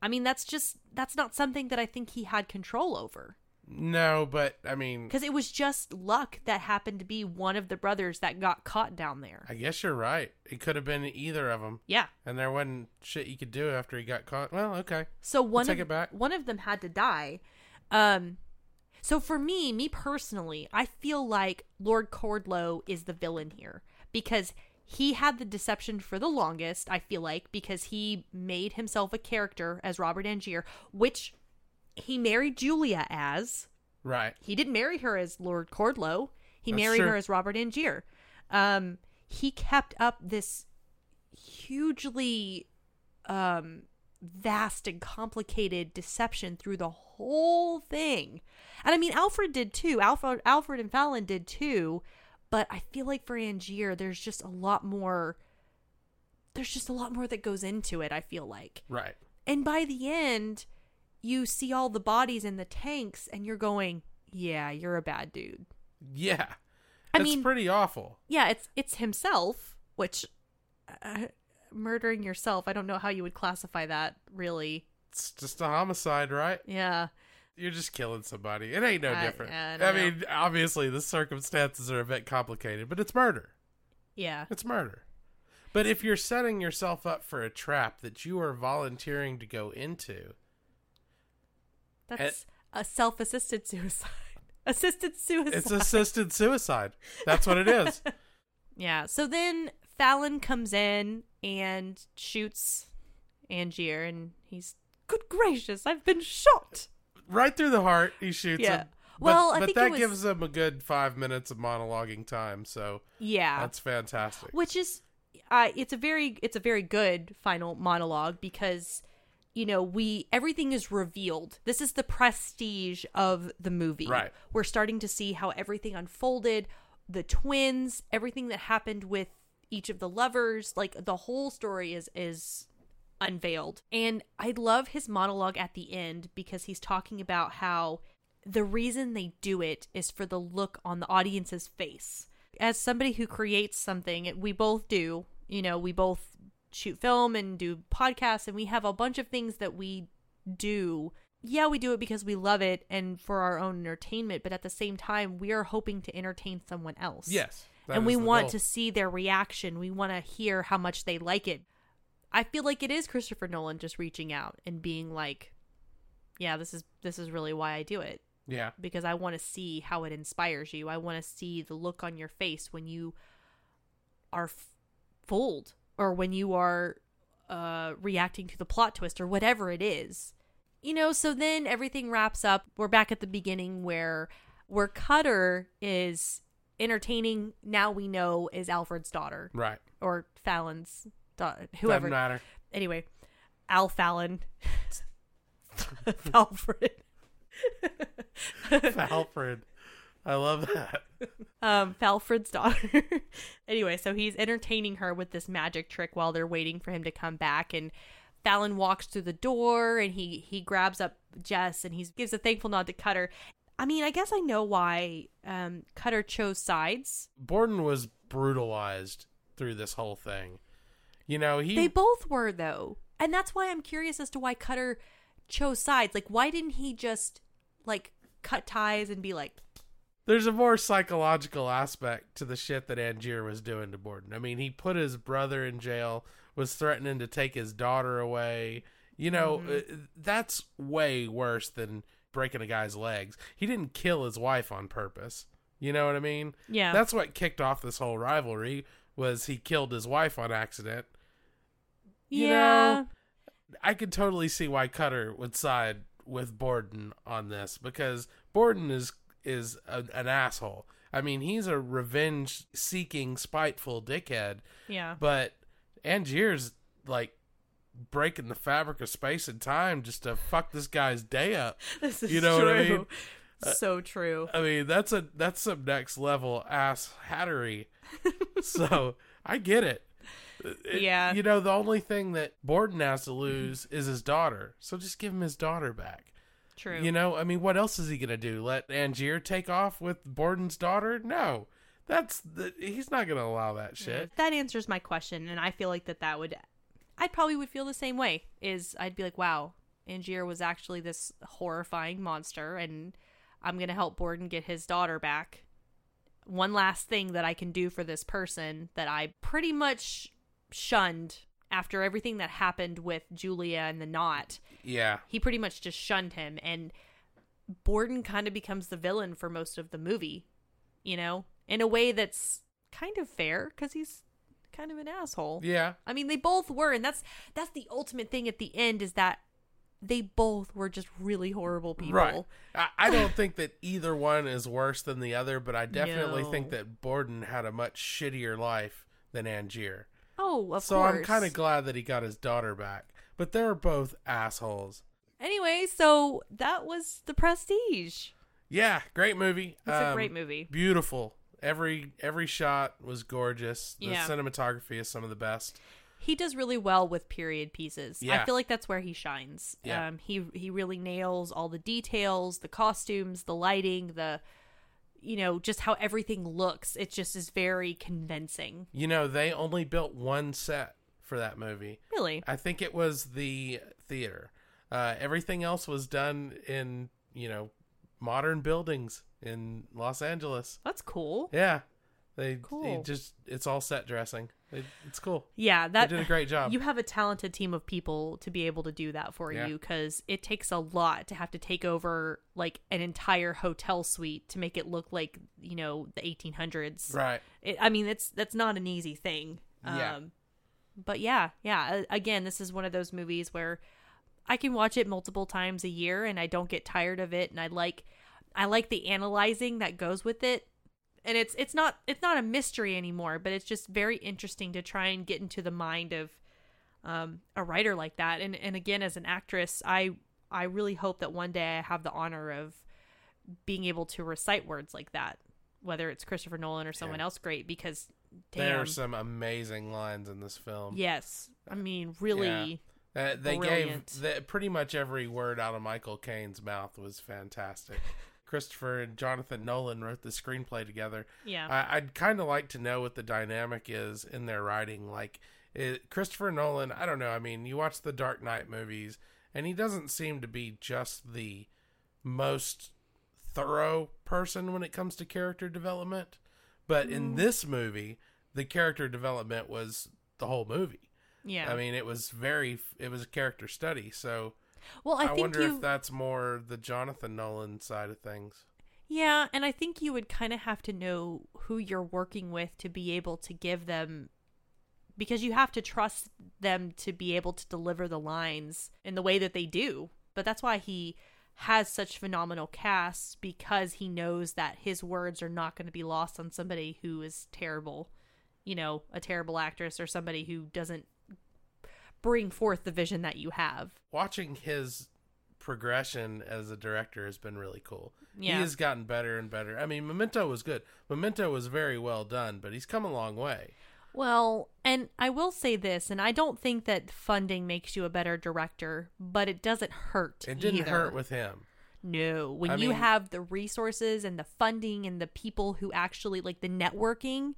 I mean, that's just that's not something that I think he had control over no, but I mean, because it was just luck that happened to be one of the brothers that got caught down there. I guess you're right. It could have been either of them, Yeah. and there wasn't shit you could do after he got caught. Well, okay. So one take of it back. one of them had to die. Um so for me, me personally, I feel like Lord Caldlow is the villain here because he had the deception for the longest, I feel like, because he made himself a character as Robert Angier, which he married Julia as. Right. He didn't marry her as Lord Caldlow. He That's married true. her as Robert Angier. Um, he kept up this hugely um, vast and complicated deception through the whole thing. And I mean, Alfred did too. Alfred, Alfred and Fallon did too. But I feel like for Angier, there's just a lot more. There's just a lot more that goes into it. I feel like. Right. And by the end, you see all the bodies in the tanks, and you're going, "Yeah, you're a bad dude." Yeah. I it's mean- pretty awful. Yeah, it's it's himself, which uh, murdering yourself. I don't know how you would classify that. Really, It's just a homicide, right? yeah, You're just killing somebody. It ain't no I- different. I I, don't know. mean, obviously the circumstances are a bit complicated, but it's murder. yeah, It's murder. But if you're setting yourself up for a trap that you are volunteering to go into, that's a self-assisted suicide. Assisted suicide. it's assisted suicide. That's what it is. Yeah. So then Fallon comes in and shoots Angier, and he's good gracious, I've been shot. right through the heart, he shoots Yeah. him. But, Well, I but think that it was- gives him a good five minutes of monologuing time, so Yeah. that's fantastic. which is uh, it's a very it's a very good final monologue because you know we everything is revealed. This is the prestige of the movie. Right. we're starting to see how everything unfolded the twins everything that happened with each of the lovers like the whole story is is unveiled. And i love his monologue at the end because he's talking about how the reason they do it is for the look on the audience's face. As somebody who creates something we both do you know we both shoot film and do podcasts and we have a bunch of things that we do. Yeah, we do it because we love it and for our own entertainment, but at the same time, we are hoping to entertain someone else. Yes. and we want goal. to see their reaction. We want to hear how much they like it. I feel like it is Christopher Nolan just reaching out and being like, "Yeah, this is this is really why I do it Yeah. because I want to see how it inspires you. I want to see the look on your face when you are f- fooled or when you are uh, reacting to the plot twist or whatever it is. You know, so then everything wraps up. We're back at the beginning where where Cutter is entertaining. Now we know is Alfred's daughter Right. or Fallon's daughter, whoever. Doesn't matter. Anyway, Al Fallon, Alfred. Alfred. I love that. um, Falfred's daughter. anyway, so he's entertaining her with this magic trick while they're waiting for him to come back. And Fallon walks through the door and he he grabs up Jess and he gives a thankful nod to Cutter. I mean, I guess I know why um, Cutter chose sides. Borden was brutalized through this whole thing. You know, he They both were though, and that's why I'm curious as to why Cutter chose sides. Like, why didn't he just like cut ties and be like, there's a more psychological aspect to the shit that Angier was doing to Borden. I mean, he put his brother in jail, was threatening to take his daughter away. You know, Mm-hmm. uh, that's way worse than breaking a guy's legs. He didn't kill his wife on purpose. You know what I mean? yeah, That's what kicked off this whole rivalry was he killed his wife on accident. you yeah, know, I could totally see why Cutter would side with Borden on this because Borden is is a, an asshole. I mean, he's a revenge seeking, spiteful dickhead, yeah. but Angier's like breaking the fabric of space and time just to fuck this guy's day up. This is You know what I mean? so uh, true. I mean, that's a that's some next level ass hattery. so I get it. Uh, it- Yeah. You know, the only thing that Borden has to lose is his daughter. So just give him his daughter back. True. You know, I mean, what else is he gonna do? Let Angier take off with Borden's daughter? No, that's the, he's not gonna allow that shit. That answers my question, and I feel like that that would, I probably would feel the same way. Is I'd be like, wow, Angier was actually this horrifying monster, and I'm gonna help Borden get his daughter back. One last thing that I can do for this person that I pretty much shunned after everything that happened with Julia and the knot. Yeah, He pretty much just shunned him, and Borden kind of becomes the villain for most of the movie, you know, in a way that's kind of fair because he's kind of an asshole. yeah, I mean, they both were, and that's that's the ultimate thing at the end is that they both were just really horrible people. right. I, I don't think that either one is worse than the other, but I definitely No. think that Borden had a much shittier life than Angier. Oh, of so course. I'm kind of glad that he got his daughter back. But they're both assholes. Anyway, so that was the Prestige. Yeah, great movie. It's a Um, great movie. Beautiful. Every every shot was gorgeous. The Yeah. cinematography is some of the best. He does really well with period pieces. I feel like that's where he shines. Yeah. Um, he he really nails all the details, the costumes, the lighting, the you know, just how everything looks. It just is very convincing. You know, they only built one set for that movie. Really. I think it was the theater. Uh, everything else was done in, you know, modern buildings in Los Angeles. That's cool. Yeah. They, they just it's all set dressing. It, it's cool. Yeah, that they did a great job. You have a talented team of people to be able to do that for Yeah. you because it takes a lot to have to take over like an entire hotel suite to make it look like you know the 1800s. right. It, I mean, it's that's not an easy thing. Yeah. Um, but yeah, yeah. Again, this is one of those movies where I can watch it multiple times a year and I don't get tired of it, and I like, I like the analyzing that goes with it. And it's it's not it's not a mystery anymore, but it's just very interesting to try and get into the mind of um, a writer like that. And and again, as an actress, I I really hope that one day I have the honor of being able to recite words like that, whether it's Christopher Nolan or someone Yeah. else great. Because There are some amazing lines in this film. yes, I mean really, Uh, they Brilliant. gave the, pretty much every word out of Michael Caine's mouth was fantastic. Christopher and Jonathan Nolan wrote the screenplay together. yeah, I, I'd kind of like to know what the dynamic is in their writing. Like, it, Christopher Nolan. I don't know. I mean, you watch the Dark Knight movies, and he doesn't seem to be just the most thorough person when it comes to character development. But in mm. this movie, the character development was the whole movie. Yeah. I mean, it was very, it was a character study. So well, I, I, think wonder you. if that's more the Jonathan Nolan side of things. Yeah, and I think you would kind of have to know who you're working with to be able to give them because you have to trust them to be able to deliver the lines in the way that they do. But that's why he has such phenomenal casts because he knows that his words are not going to be lost on somebody who is terrible, you know, a terrible actress or somebody who doesn't bring forth the vision that you have. Watching his progression as a director has been really cool. Yeah. He has gotten better and better. I mean, Memento was good. Memento was very well done, but he's come a long way. Well, and I will say this, and I don't think that funding makes you a better director, but it doesn't hurt. It didn't either. hurt with him. No, when I you mean- have the resources and the funding and the people who actually like the networking,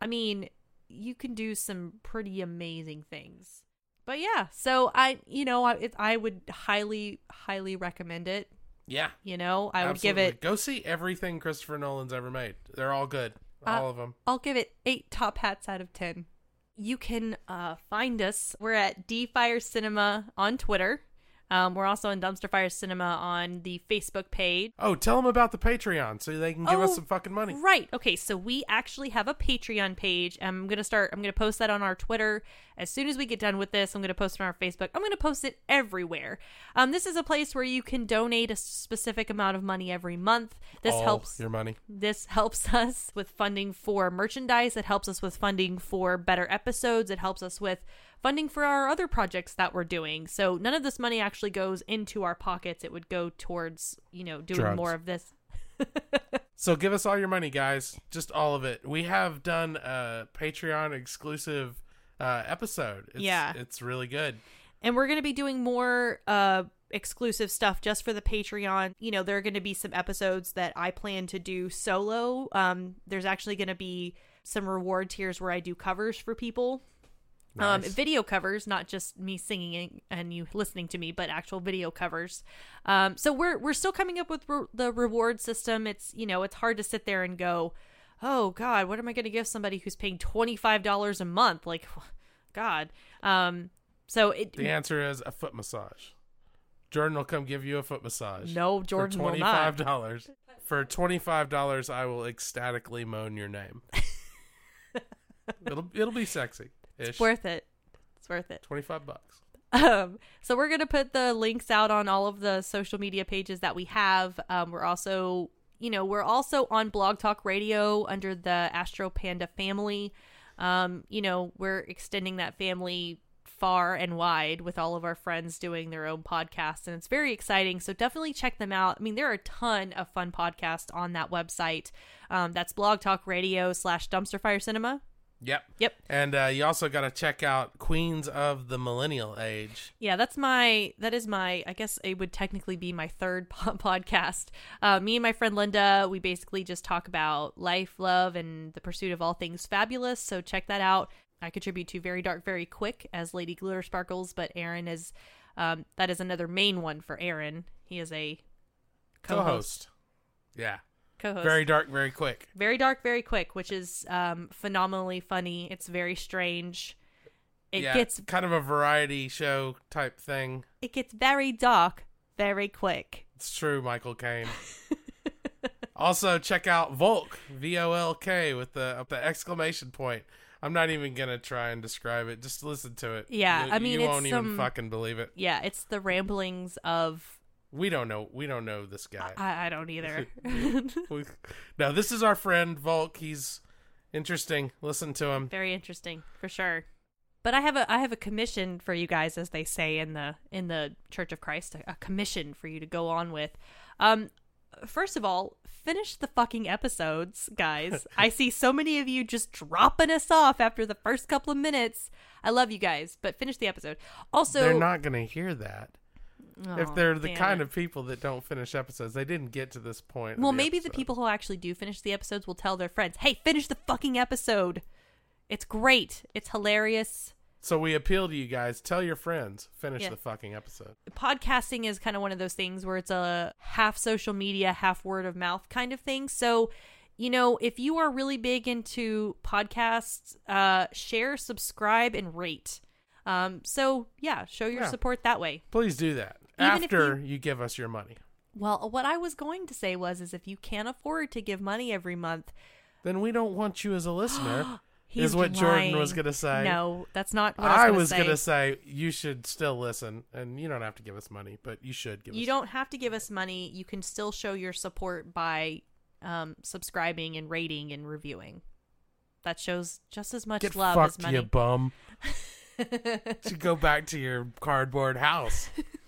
I mean, you can do some pretty amazing things. But yeah, so I, you know, I, it, I would highly, highly recommend it. Yeah. You know, I would give it, Go see everything Christopher Nolan's ever made. They're all good. Uh, All of them. I'll give it eight top hats out of ten. You can uh, find us. We're at D Fire Cinema on Twitter. Um, we're also in Dumpster Fire Cinema on the Facebook page. Oh, tell them about the Patreon so they can give us Oh, some fucking money. Right. Okay. So we actually have a Patreon page. I'm gonna start. I'm gonna post that on our Twitter as soon as we get done with this. I'm gonna post it on our Facebook. I'm gonna post it everywhere. Um, this is a place where you can donate a specific amount of money every month. This All helps. your money. This helps us with funding for merchandise. It helps us with funding for better episodes. It helps us with funding for our other projects that we're doing. So none of this money actually goes into our pockets. It would go towards, you know, doing Drugs. more of this. So give us all your money, guys. Just all of it. We have done a Patreon exclusive uh, episode. It's, Yeah. It's really good. and we're going to be doing more uh exclusive stuff just for the patreon you know there are going to be some episodes that i plan to do solo um there's actually going to be some reward tiers where i do covers for people um video covers not just me singing and you listening to me but actual video covers um so we're we're still coming up with re- the reward system it's you know it's hard to sit there and go oh god what am i going to give somebody who's paying $25 a month like god um so it The answer is a foot massage. Jordan will come give you a foot massage. No, Jordan for will twenty not. five dollars. For twenty five dollars, I will ecstatically moan your name. it'll it'll be sexy. It's worth it. It's worth it. Twenty five bucks. Um, so we're gonna put the links out on all of the social media pages that we have. Um, we're also, you know, we're also on Blog Talk Radio under the Astro Panda family. Um, you know, we're extending that family far and wide with all of our friends doing their own podcasts, and it's very exciting. So definitely check them out. I mean, there are a ton of fun podcasts on that website. Um, that's Blog Talk Radio slash Dumpster Fire Cinema. Yep. Yep. And uh, you also got to check out Queens of the Millennial Age. Yeah, that's my that is my I guess it would technically be my third po- podcast. Uh, me and my friend Linda, we basically just talk about life, love, and the pursuit of all things fabulous. So check that out. I contribute to Very Dark, Very Quick as Lady Glitter Sparkles, but Aaron is um, that is another main one for Aaron. He is a co-host. Co-host. Yeah. Co-host. Very dark, very quick. Very Dark, Very Quick, which is um, phenomenally funny. It's very strange. It yeah, gets kind of a variety show type thing. it gets very dark very quick. It's true, Michael Caine. also, check out Volk, V O L K, with the the exclamation point. I'm not even gonna try and describe it. Just listen to it. Yeah, You- I mean, you won't even fucking believe it. Yeah, it's the ramblings of We don't know. We don't know this guy. I, I don't either. We- no, this is our friend Volk. He's interesting. Listen to him. Very interesting for sure. But I have a I have a commission for you guys, as they say in the in the Church of Christ, a, a commission for you to go on with. Um, first of all, finish the fucking episodes, guys. I see so many of you just dropping us off after the first couple of minutes. I love you guys, but finish the episode. Also, they're not gonna hear that. If they're the kind it. of people that don't finish episodes, they didn't get to this point. Well, the maybe the people who actually do finish the episodes will tell their friends, "Hey, finish the fucking episode. It's great. It's hilarious. So we appeal to you guys. Tell your friends. Finish Yeah. the fucking episode. podcasting is kind of one of those things where it's a half social media, half word of mouth kind of thing. So, you know, if you are really big into podcasts, uh, share, subscribe, and rate. Um, so yeah, show your Yeah. support that way. Please do that Even after you... give us your money. Well, what I was going to say was, is if you can't afford to give money every month, Then we don't want you as a listener. is what Jordan was gonna say. No, that's not what I I was was gonna gonna say. say you should still listen, and you don't have to give us money, but you should give You us. don't have to give us money. You can still show your support by um, subscribing and rating and reviewing. That shows just as much Get love fucked, as money. you bum. should go back to your cardboard house.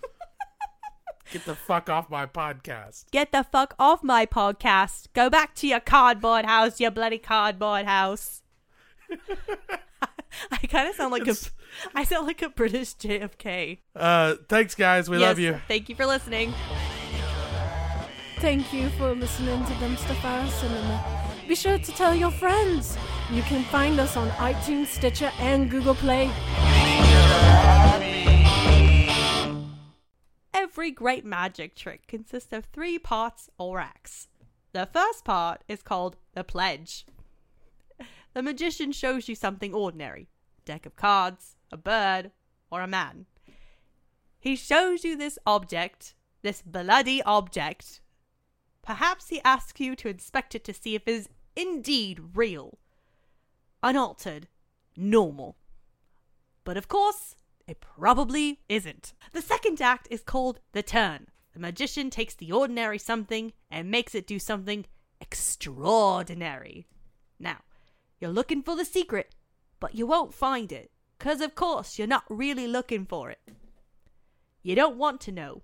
Get the fuck off my podcast. Get the fuck off my podcast. Go back to your cardboard house, your bloody cardboard house. I kind of sound like It's- a I sound like a British JFK. Uh, thanks, guys. We Yes, love you. Thank you for listening. Thank you for listening to Dumpster Fire Cinema. Be sure to tell your friends. You can find us on iTunes, Stitcher, and Google Play. Every great magic trick consists of three parts or acts. The first part is called the pledge. The magician shows you something ordinary deck of cards, a bird, or a man. He shows you this object, this bloody object. Perhaps he asks you to inspect it to see if it is indeed real, unaltered, normal. But of course, it probably isn't. The second act is called The Turn. The magician takes the ordinary something and makes it do something extraordinary. Now, you're looking for the secret, but you won't find it, because of course you're not really looking for it. You don't want to know.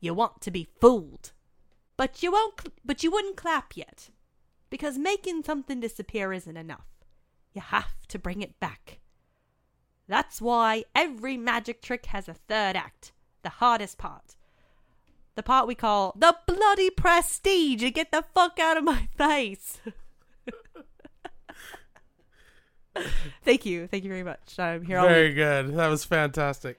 You want to be fooled. But you won't cl- but you wouldn't clap yet, because making something disappear isn't enough. You have to bring it back. That's why every magic trick has a third act, the hardest part. The part we call the bloody prestige. You get the fuck out of my face. Thank you. Thank you very much. I'm here all Very good. That was fantastic.